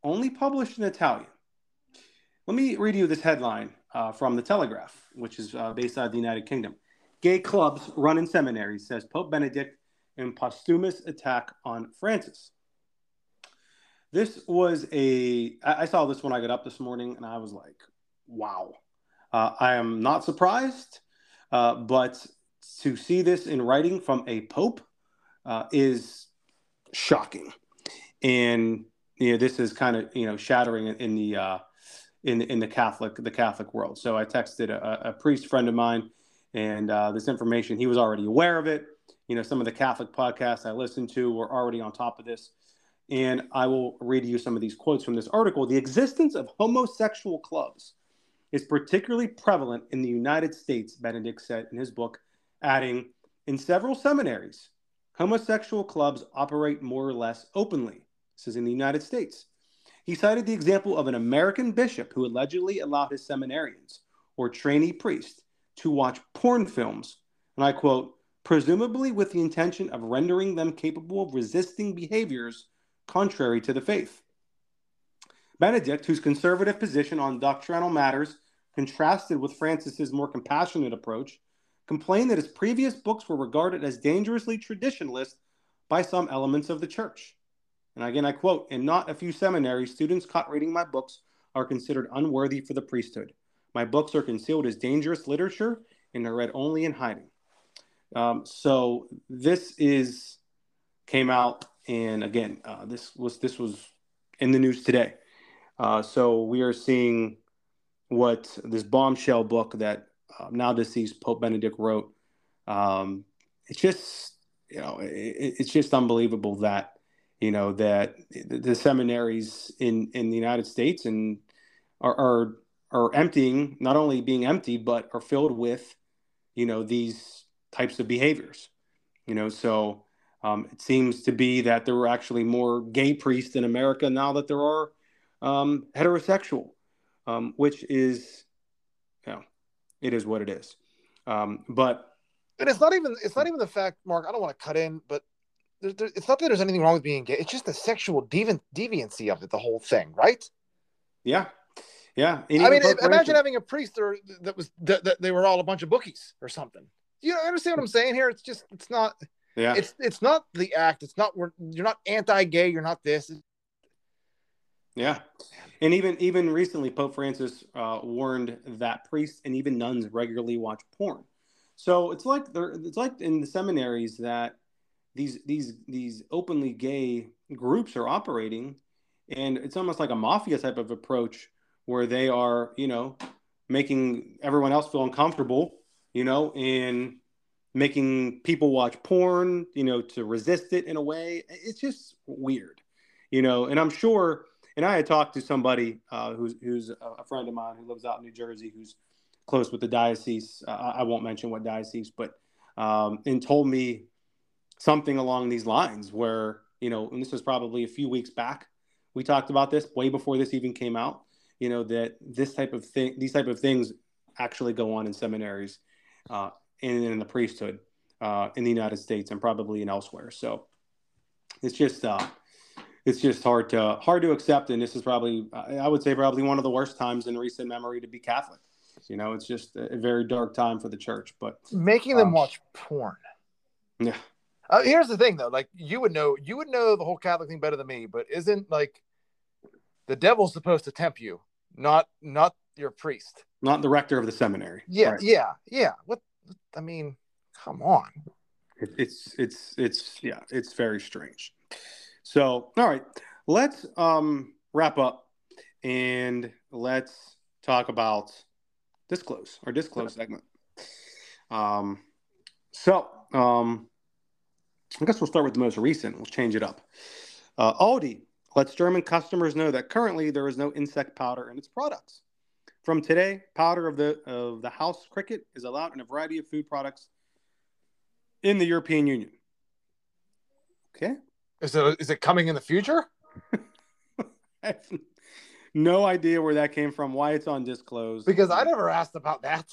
S2: only published in Italian. Let me read you this headline uh, from the Telegraph, which is uh, based out of the United Kingdom. Gay clubs run in seminaries, says Pope Benedict in posthumous attack on Francis. This was a, I saw this when I got up this morning and I was like, wow. Uh, I am not surprised, uh, but to see this in writing from a pope uh, is shocking, and you know this is kind of you know shattering in, the uh, in in the Catholic the Catholic world. So I texted a, a priest friend of mine, and uh, this information he was already aware of it. You know, some of the Catholic podcasts I listened to were already on top of this. And I will read you some of these quotes from this article. The existence of homosexual clubs is particularly prevalent in the United States, Benedict said in his book, adding, in several seminaries, homosexual clubs operate more or less openly. This is in the United States. He cited the example of an American bishop who allegedly allowed his seminarians or trainee priests to watch porn films, and I quote, presumably with the intention of rendering them capable of resisting behaviors contrary to the faith. Benedict, whose conservative position on doctrinal matters contrasted with Francis's more compassionate approach, complained that his previous books were regarded as dangerously traditionalist by some elements of the church. And again, I quote In not a few seminaries, students caught reading my books are considered unworthy for the priesthood. My books are concealed as dangerous literature and are read only in hiding. Um, so this is came out, and again, uh, this was this was in the news today. Uh, so we are seeing what this bombshell book that uh, now deceased Pope Benedict wrote. Um, it's just you know it, it's just unbelievable that you know that the, the seminaries in in the United States and are, are are emptying not only being empty but are filled with you know these types of behaviors you know so um, it seems to be that there are actually more gay priests in America now that there are um, heterosexual, um, which is, you know, it is what it is. Um, but
S3: and it's not even it's not even the fact, Mark. I don't want to cut in, but there, there, it's not that there's anything wrong with being gay. It's just the sexual deviant deviancy of it, the whole thing, right?
S2: Yeah, yeah.
S3: I mean, imagine having a priest or that was that, that they were all a bunch of bookies or something. Do you understand what I'm saying here? It's just it's not.
S2: Yeah.
S3: It's it's not the act. It's not you're not anti-gay. You're not this.
S2: Yeah, and even even recently, Pope Francis uh, warned that priests and even nuns regularly watch porn. So it's like there, it's like in the seminaries that these these these openly gay groups are operating, and it's almost like a mafia type of approach where they are, you know, making everyone else feel uncomfortable, you know, and making people watch porn, you know, to resist it in a way. It's just weird, you know. And I'm sure and I had talked to somebody uh, who's who's a friend of mine who lives out in New Jersey, who's close with the diocese. Uh, I won't mention what diocese, but um, and told me something along these lines, where you know, and this was probably a few weeks back. We talked about this way before this even came out. You know that this type of thing, these type of things, actually go on in seminaries, uh, and in the priesthood uh, in the United States and probably in elsewhere. So it's just uh, it's just hard to hard to accept. And this is probably, I would say, probably one of the worst times in recent memory to be Catholic. You know, it's just a very dark time for the church. But
S3: making them um, watch porn.
S2: Yeah.
S3: Uh, here's the thing, though. Like you would know, you would know the whole Catholic thing better than me. But isn't like the devil's supposed to tempt you, not not your priest,
S2: not the rector of the seminary.
S3: Yeah, right. yeah, yeah. What I mean, come on.
S2: It, it's it's it's yeah, it's very strange. So, all right, let's um, wrap up and let's talk about disclose or disclose segment. Um, so, um, I guess we'll start with the most recent. We'll change it up. Uh, Aldi lets German customers know that currently there is no insect powder in its products. From today, powder of the of the house cricket is allowed in a variety of food products in the European Union. Okay,
S3: is it is it coming in the future? [laughs]
S2: No idea where that came from. Why it's on disclosed?
S3: Because I never asked about that.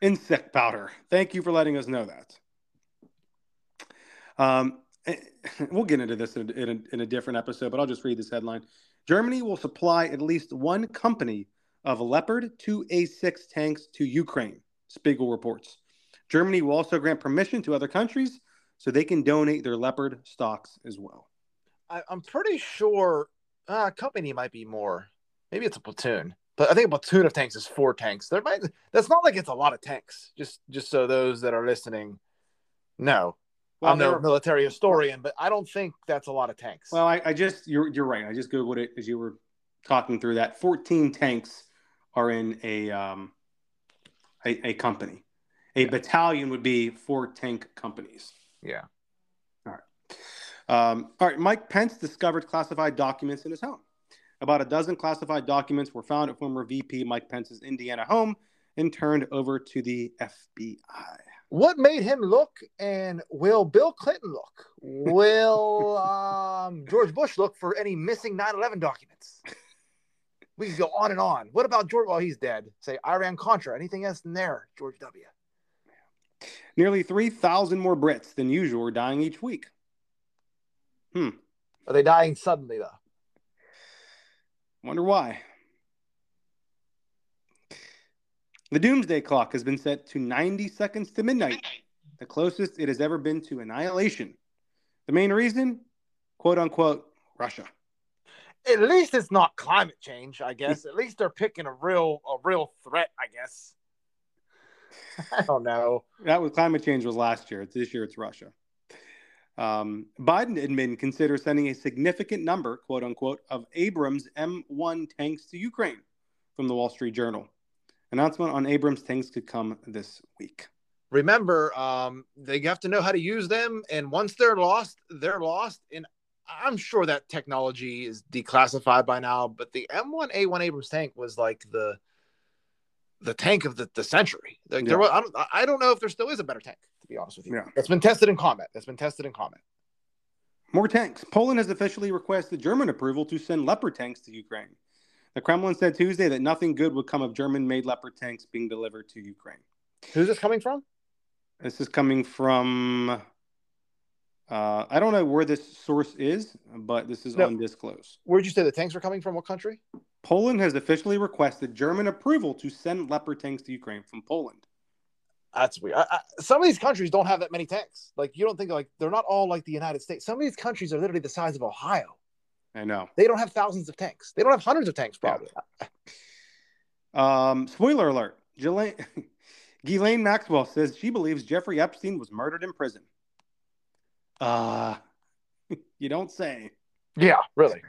S2: Insect powder. Thank you for letting us know that. Um, eh, [laughs] we'll get into this in a, in, a, in a different episode, but I'll just read this headline. Germany will supply at least one company of Leopard 2A6 tanks to Ukraine, Spiegel reports. Germany will also grant permission to other countries so they can donate their Leopard stocks as well.
S3: I, am pretty sure uh, company might be more. Maybe it's a platoon, but I think a platoon of tanks is four tanks. There might that's not like it's a lot of tanks. Just just so those that are listening know. Well, I'm no military historian, but I don't think that's a lot of tanks.
S2: Well, I, I just you're you're right. I just googled it as you were talking through that. 14 tanks are in a um a, a company. A battalion would be four tank companies.
S3: Yeah.
S2: Um, all right, Mike Pence discovered classified documents in his home. About a dozen classified documents were found at former VP Mike Pence's Indiana home and turned over to the FBI.
S3: What made him look, and will Bill Clinton look? Will [laughs] um, George Bush look for any missing 9 11 documents? We could go on and on. What about George? Well, he's dead. Say Iran Contra. Anything else in there, George W?
S2: Nearly 3,000 more Brits than usual are dying each week. Hmm.
S3: Are they dying suddenly though?
S2: Wonder why. The doomsday clock has been set to 90 seconds to midnight, the closest it has ever been to annihilation. The main reason, quote unquote, Russia.
S3: At least it's not climate change, I guess. At least they're picking a real a real threat, I guess. [laughs] I don't know.
S2: That was climate change was last year. This year it's Russia. Um, Biden admin considers sending a significant number, quote unquote, of Abrams M1 tanks to Ukraine from the Wall Street Journal. Announcement on Abrams tanks could come this week.
S3: Remember, um, they have to know how to use them, and once they're lost, they're lost. And I'm sure that technology is declassified by now, but the M1A1 Abrams tank was like the the tank of the, the century. Like, there was, I, don't, I don't know if there still is a better tank, to be honest with you.
S2: Yeah.
S3: That's been tested in combat. That's been tested in combat.
S2: More tanks. Poland has officially requested German approval to send Leopard tanks to Ukraine. The Kremlin said Tuesday that nothing good would come of German made Leopard tanks being delivered to Ukraine.
S3: Who's this coming from?
S2: This is coming from, uh, I don't know where this source is, but this is
S3: No.
S2: undisclosed.
S3: Where'd you say the tanks are coming from? What country?
S2: Poland has officially requested German approval to send Leopard tanks to Ukraine from Poland.
S3: That's weird. I, I, some of these countries don't have that many tanks. Like you don't think like they're not all like the United States. Some of these countries are literally the size of Ohio.
S2: I know.
S3: They don't have thousands of tanks. They don't have hundreds of tanks, probably.
S2: Um, spoiler alert: Ghislaine, [laughs] Ghislaine Maxwell says she believes Jeffrey Epstein was murdered in prison. Uh, [laughs] you don't say.
S3: Yeah, really.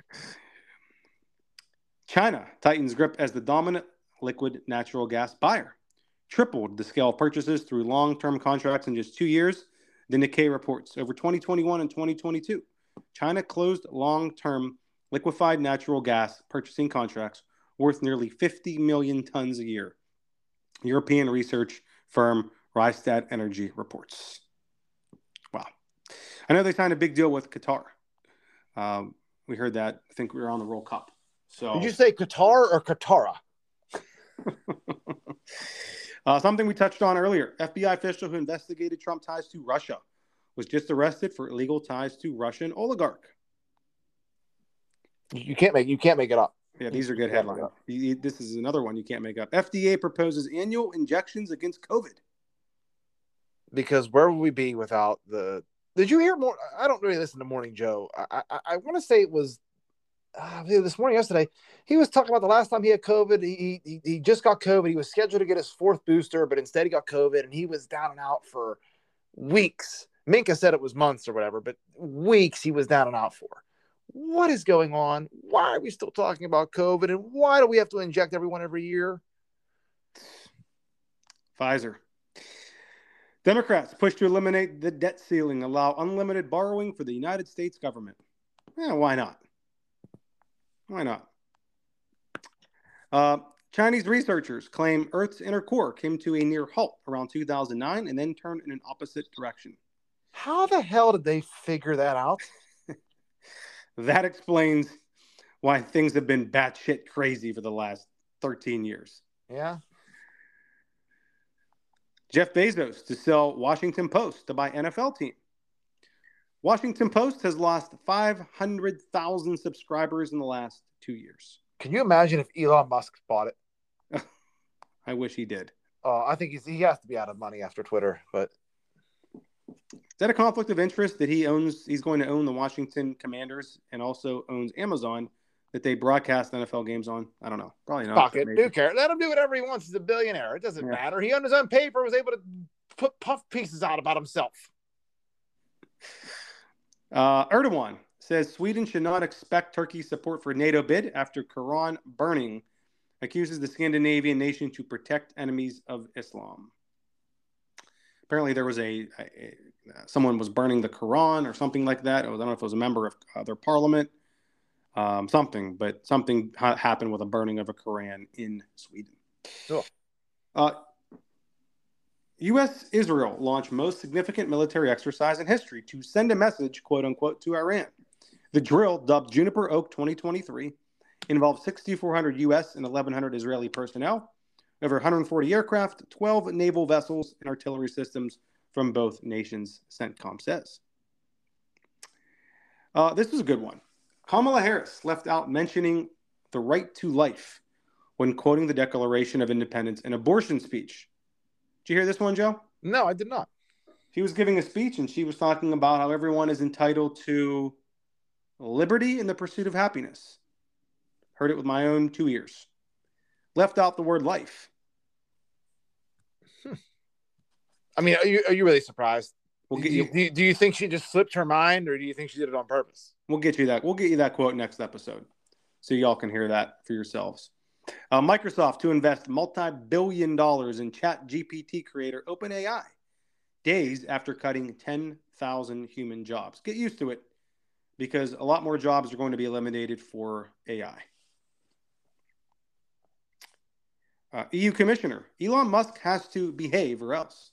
S2: China tightens grip as the dominant liquid natural gas buyer, tripled the scale of purchases through long-term contracts in just two years. The Nikkei reports over 2021 and 2022, China closed long-term liquefied natural gas purchasing contracts worth nearly 50 million tons a year. European research firm Rystad Energy reports. Wow. I know they signed a big deal with Qatar. Um, we heard that. I think we were on the World Cup. So
S3: Did you say Qatar or Qatara? [laughs]
S2: uh, something we touched on earlier. FBI official who investigated Trump ties to Russia was just arrested for illegal ties to Russian oligarch.
S3: You can't make you can't make it up.
S2: Yeah, these are good headlines. This is another one you can't make up. FDA proposes annual injections against COVID.
S3: Because where would we be without the? Did you hear more? I don't really listen to Morning Joe. I I, I want to say it was uh, this morning, yesterday. He was talking about the last time he had COVID. He, he he just got COVID. He was scheduled to get his fourth booster, but instead he got COVID, and he was down and out for weeks. Mika said it was months or whatever, but weeks he was down and out for. What is going on? Why are we still talking about COVID? And why do we have to inject everyone every year?
S2: Pfizer. Democrats push to eliminate the debt ceiling, allow unlimited borrowing for the United States government. Yeah, why not? Why not? Uh, Chinese researchers claim Earth's inner core came to a near halt around 2009 and then turned in an opposite direction.
S3: How the hell did they figure that out? [laughs]
S2: That explains why things have been batshit crazy for the last 13 years.
S3: Yeah.
S2: Jeff Bezos to sell Washington Post to buy NFL team. Washington Post has lost 500,000 subscribers in the last two years.
S3: Can you imagine if Elon Musk bought it? [laughs]
S2: I wish he did.
S3: Uh, I think he's, he has to be out of money after Twitter, but
S2: Is that a conflict of interest that he owns? He's going to own the Washington Commanders and also owns Amazon that they broadcast NFL games on. I don't know. Probably not.
S3: fuck
S2: but
S3: it.
S2: maybe.
S3: Who cares? Let him do whatever he wants. He's a billionaire. It doesn't
S2: Yeah.
S3: matter. He on his own paper was able to put puff pieces out about himself.
S2: Uh, Erdogan says Sweden should not expect Turkey's support for NATO bid after Quran burning accuses the Scandinavian nation to protect enemies of Islam. Apparently, there was a, a- a- someone was burning the Quran or something like that. I don't know if it was a member of uh, their parliament, um, something, but something ha- happened with a burning of a Quran in Sweden.
S3: Cool.
S2: Uh, U.S. Israel launched most significant military exercise in history to send a message, quote unquote, to Iran. The drill, dubbed Juniper Oak 2023, involved 6,400 U.S. and 1,100 Israeli personnel, over 140 aircraft, 12 naval vessels, and artillery systems from both nations, CENTCOM says. Uh, this was a good one. Kamala Harris left out mentioning the right to life when quoting the Declaration of Independence and abortion speech. Did you hear this one, Joe?
S3: No, I did not.
S2: She was giving a speech and she was talking about how everyone is entitled to liberty in the pursuit of happiness. Heard it with my own two ears. Left out the word life. Hmm.
S3: I mean, are you are you really surprised?
S2: We'll get
S3: you. do you do you think she just slipped her mind, or do you think she did it on purpose?
S2: We'll get you that. We'll get you that quote next episode, so y'all can hear that for yourselves. Uh, Microsoft to invest multi-billion dollars in Chat GPT creator OpenAI, days after cutting 10,000 human jobs. Get used to it, because a lot more jobs are going to be eliminated for AI. Uh, EU Commissioner Elon Musk has to behave, or else.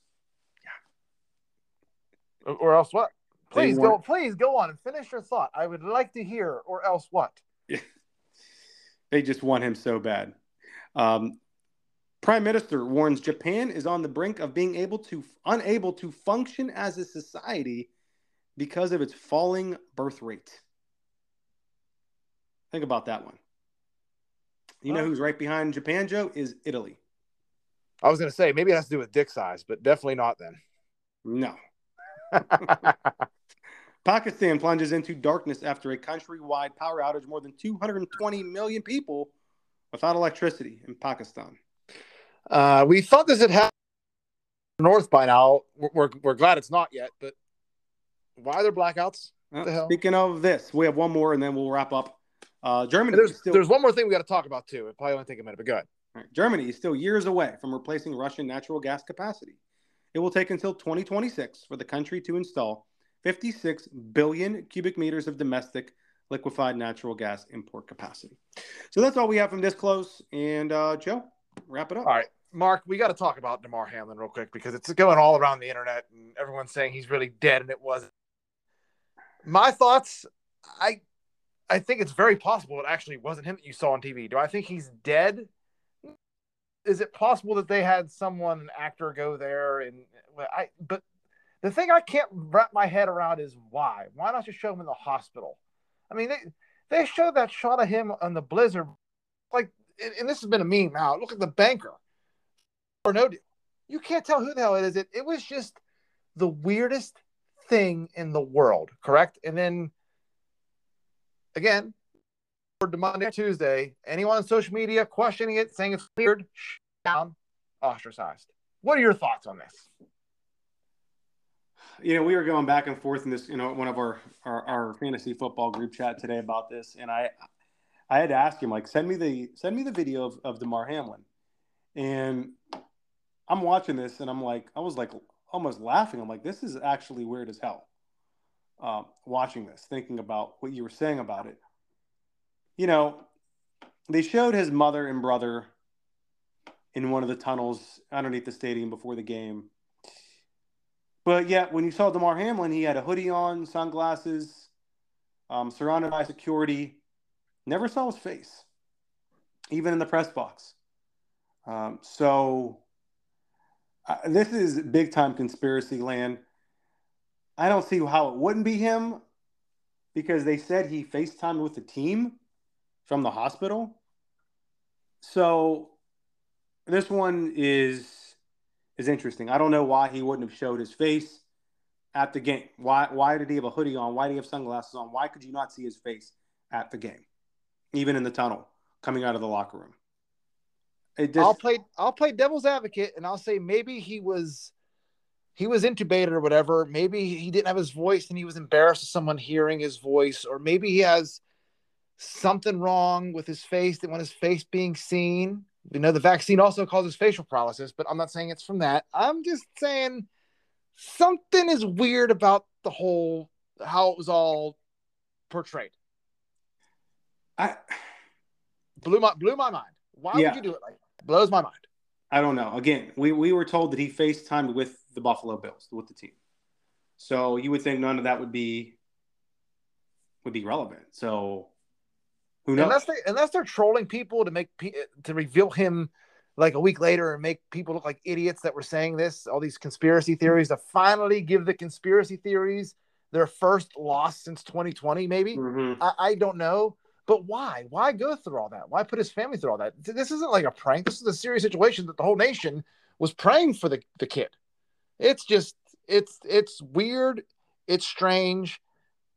S2: Yeah.
S3: Or else what? Please go. Please go on and finish your thought. I would like to hear. Or else what?
S2: They just want him so bad. Um, Prime Minister warns Japan is on the brink of being able to unable to function as a society because of its falling birth rate. Think about that one. You know who's right behind Japan, Joe? Is Italy.
S3: I was going to say maybe it has to do with dick size, but definitely not then.
S2: No. [laughs] Pakistan plunges into darkness after a countrywide power outage. More than 220 million people without electricity in Pakistan.
S3: Uh, we thought this had happened north by now. We're, we're, we're glad it's not yet, but why are there blackouts?
S2: Uh,
S3: the hell?
S2: Speaking of this, we have one more and then we'll wrap up. Uh, Germany,
S3: There's
S2: still,
S3: there's one more thing we got to talk about too. It probably only take a minute, but go ahead.
S2: Right, Germany is still years away from replacing Russian natural gas capacity. It will take until 2026 for the country to install 56 billion cubic meters of domestic liquefied natural gas import capacity. So that's all we have from this close. And uh, Joe, wrap it up.
S3: All right, Mark, we got to talk about Damar Hamlin real quick because it's going all around the internet and everyone's saying he's really dead and it wasn't. My thoughts, I I think it's very possible it actually wasn't him that you saw on TV. Do I think he's dead? Is it possible that they had someone, an actor, go there and I? But the thing I can't wrap my head around is why? Why not just show him in the hospital? I mean, they they showed that shot of him on the blizzard, like, and, and this has been a meme now. Look at the banker or no deal. You can't tell who the hell it is. It it was just the weirdest thing in the world, correct? And then again, for Monday, Tuesday, anyone on social media questioning it, saying it's weird, down, ostracized. What are your thoughts on this?
S2: You know, we were going back and forth in this, you know, one of our, our, our fantasy football group chat today about this. And I, I had to ask him, like, send me the, send me the video of, of Damar Hamlin. And I'm watching this and I'm like, I was like almost laughing. I'm like, this is actually weird as hell. Um, watching this, thinking about what you were saying about it. You know, they showed his mother and brother in one of the tunnels underneath the stadium before the game. But yet, when you saw Damar Hamlin, he had a hoodie on, sunglasses, um, surrounded by security. Never saw his face, even in the press box. Um, so uh, this is big time conspiracy land. I don't see how it wouldn't be him because they said he FaceTimed with the team from the hospital. So this one is is interesting. I don't know why he wouldn't have showed his face at the game. Why why did he have a hoodie on? Why did he have sunglasses on? Why could you not see his face at the game? Even in the tunnel coming out of the locker room. Just,
S3: I'll play I'll play devil's advocate and I'll say maybe he was he was intubated or whatever. Maybe he didn't have his voice and he was embarrassed of someone hearing his voice, or maybe he has something wrong with his face. They want his face being seen. We know the vaccine also causes facial paralysis, but I'm not saying it's from that. I'm just saying something is weird about the whole how it was all portrayed.
S2: I
S3: blew my blew my mind. Why
S2: Yeah.
S3: would you do it like that? Blows my mind.
S2: I don't know. Again, we, we were told that he FaceTimed with the Buffalo Bills, with the team. So you would think none of that would be would be relevant. So who knows?
S3: Unless they unless they're trolling people to make to reveal him like a week later and make people look like idiots that were saying this, all these conspiracy theories to finally give the conspiracy theories their first loss since 2020, maybe.
S2: Mhm.
S3: I, I don't know. But why? Why go through all that? Why put his family through all that? This isn't like a prank. This is a serious situation that the whole nation was praying for the, the kid. It's just it's it's weird. It's strange.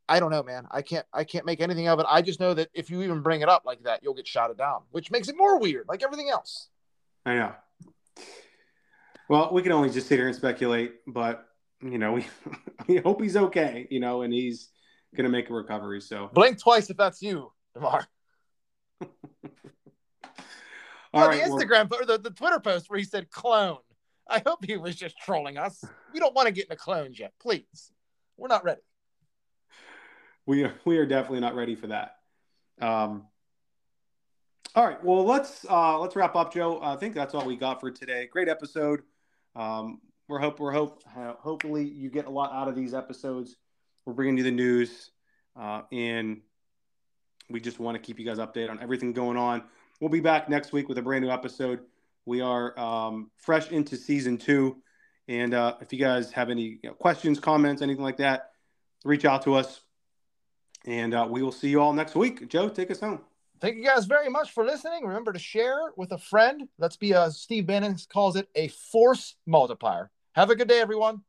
S3: I don't know, man. I can't I can't make anything of it. I just know that if you even bring it up like that, you'll get shouted down, which makes it more weird, like everything else.
S2: I know. Well, we can only just sit here and speculate, but you know, [laughs] we we hope he's okay, you know, and he's gonna make a recovery. So
S3: blink twice if that's you, Damar. [laughs] All no, right, the Instagram well, or the, the Twitter post where he said clone. I hope he was just trolling us. We don't want to get into clones yet, please. We're not ready.
S2: We are we are definitely not ready for that. Um, all right, well let's uh, let's wrap up, Joe. I think that's all we got for today. Great episode. Um, we're hope we're hope hopefully you get a lot out of these episodes. We're bringing you the news, uh, and we just want to keep you guys updated on everything going on. We'll be back next week with a brand new episode. We are um, fresh into season two, and uh, if you guys have any you know, questions, comments, anything like that, reach out to us, and uh, we will see you all next week. Joe, take us home.
S3: Thank you guys very much for listening. Remember to share with a friend. Let's be, uh, Steve Bannon calls it, a force multiplier. Have a good day, everyone.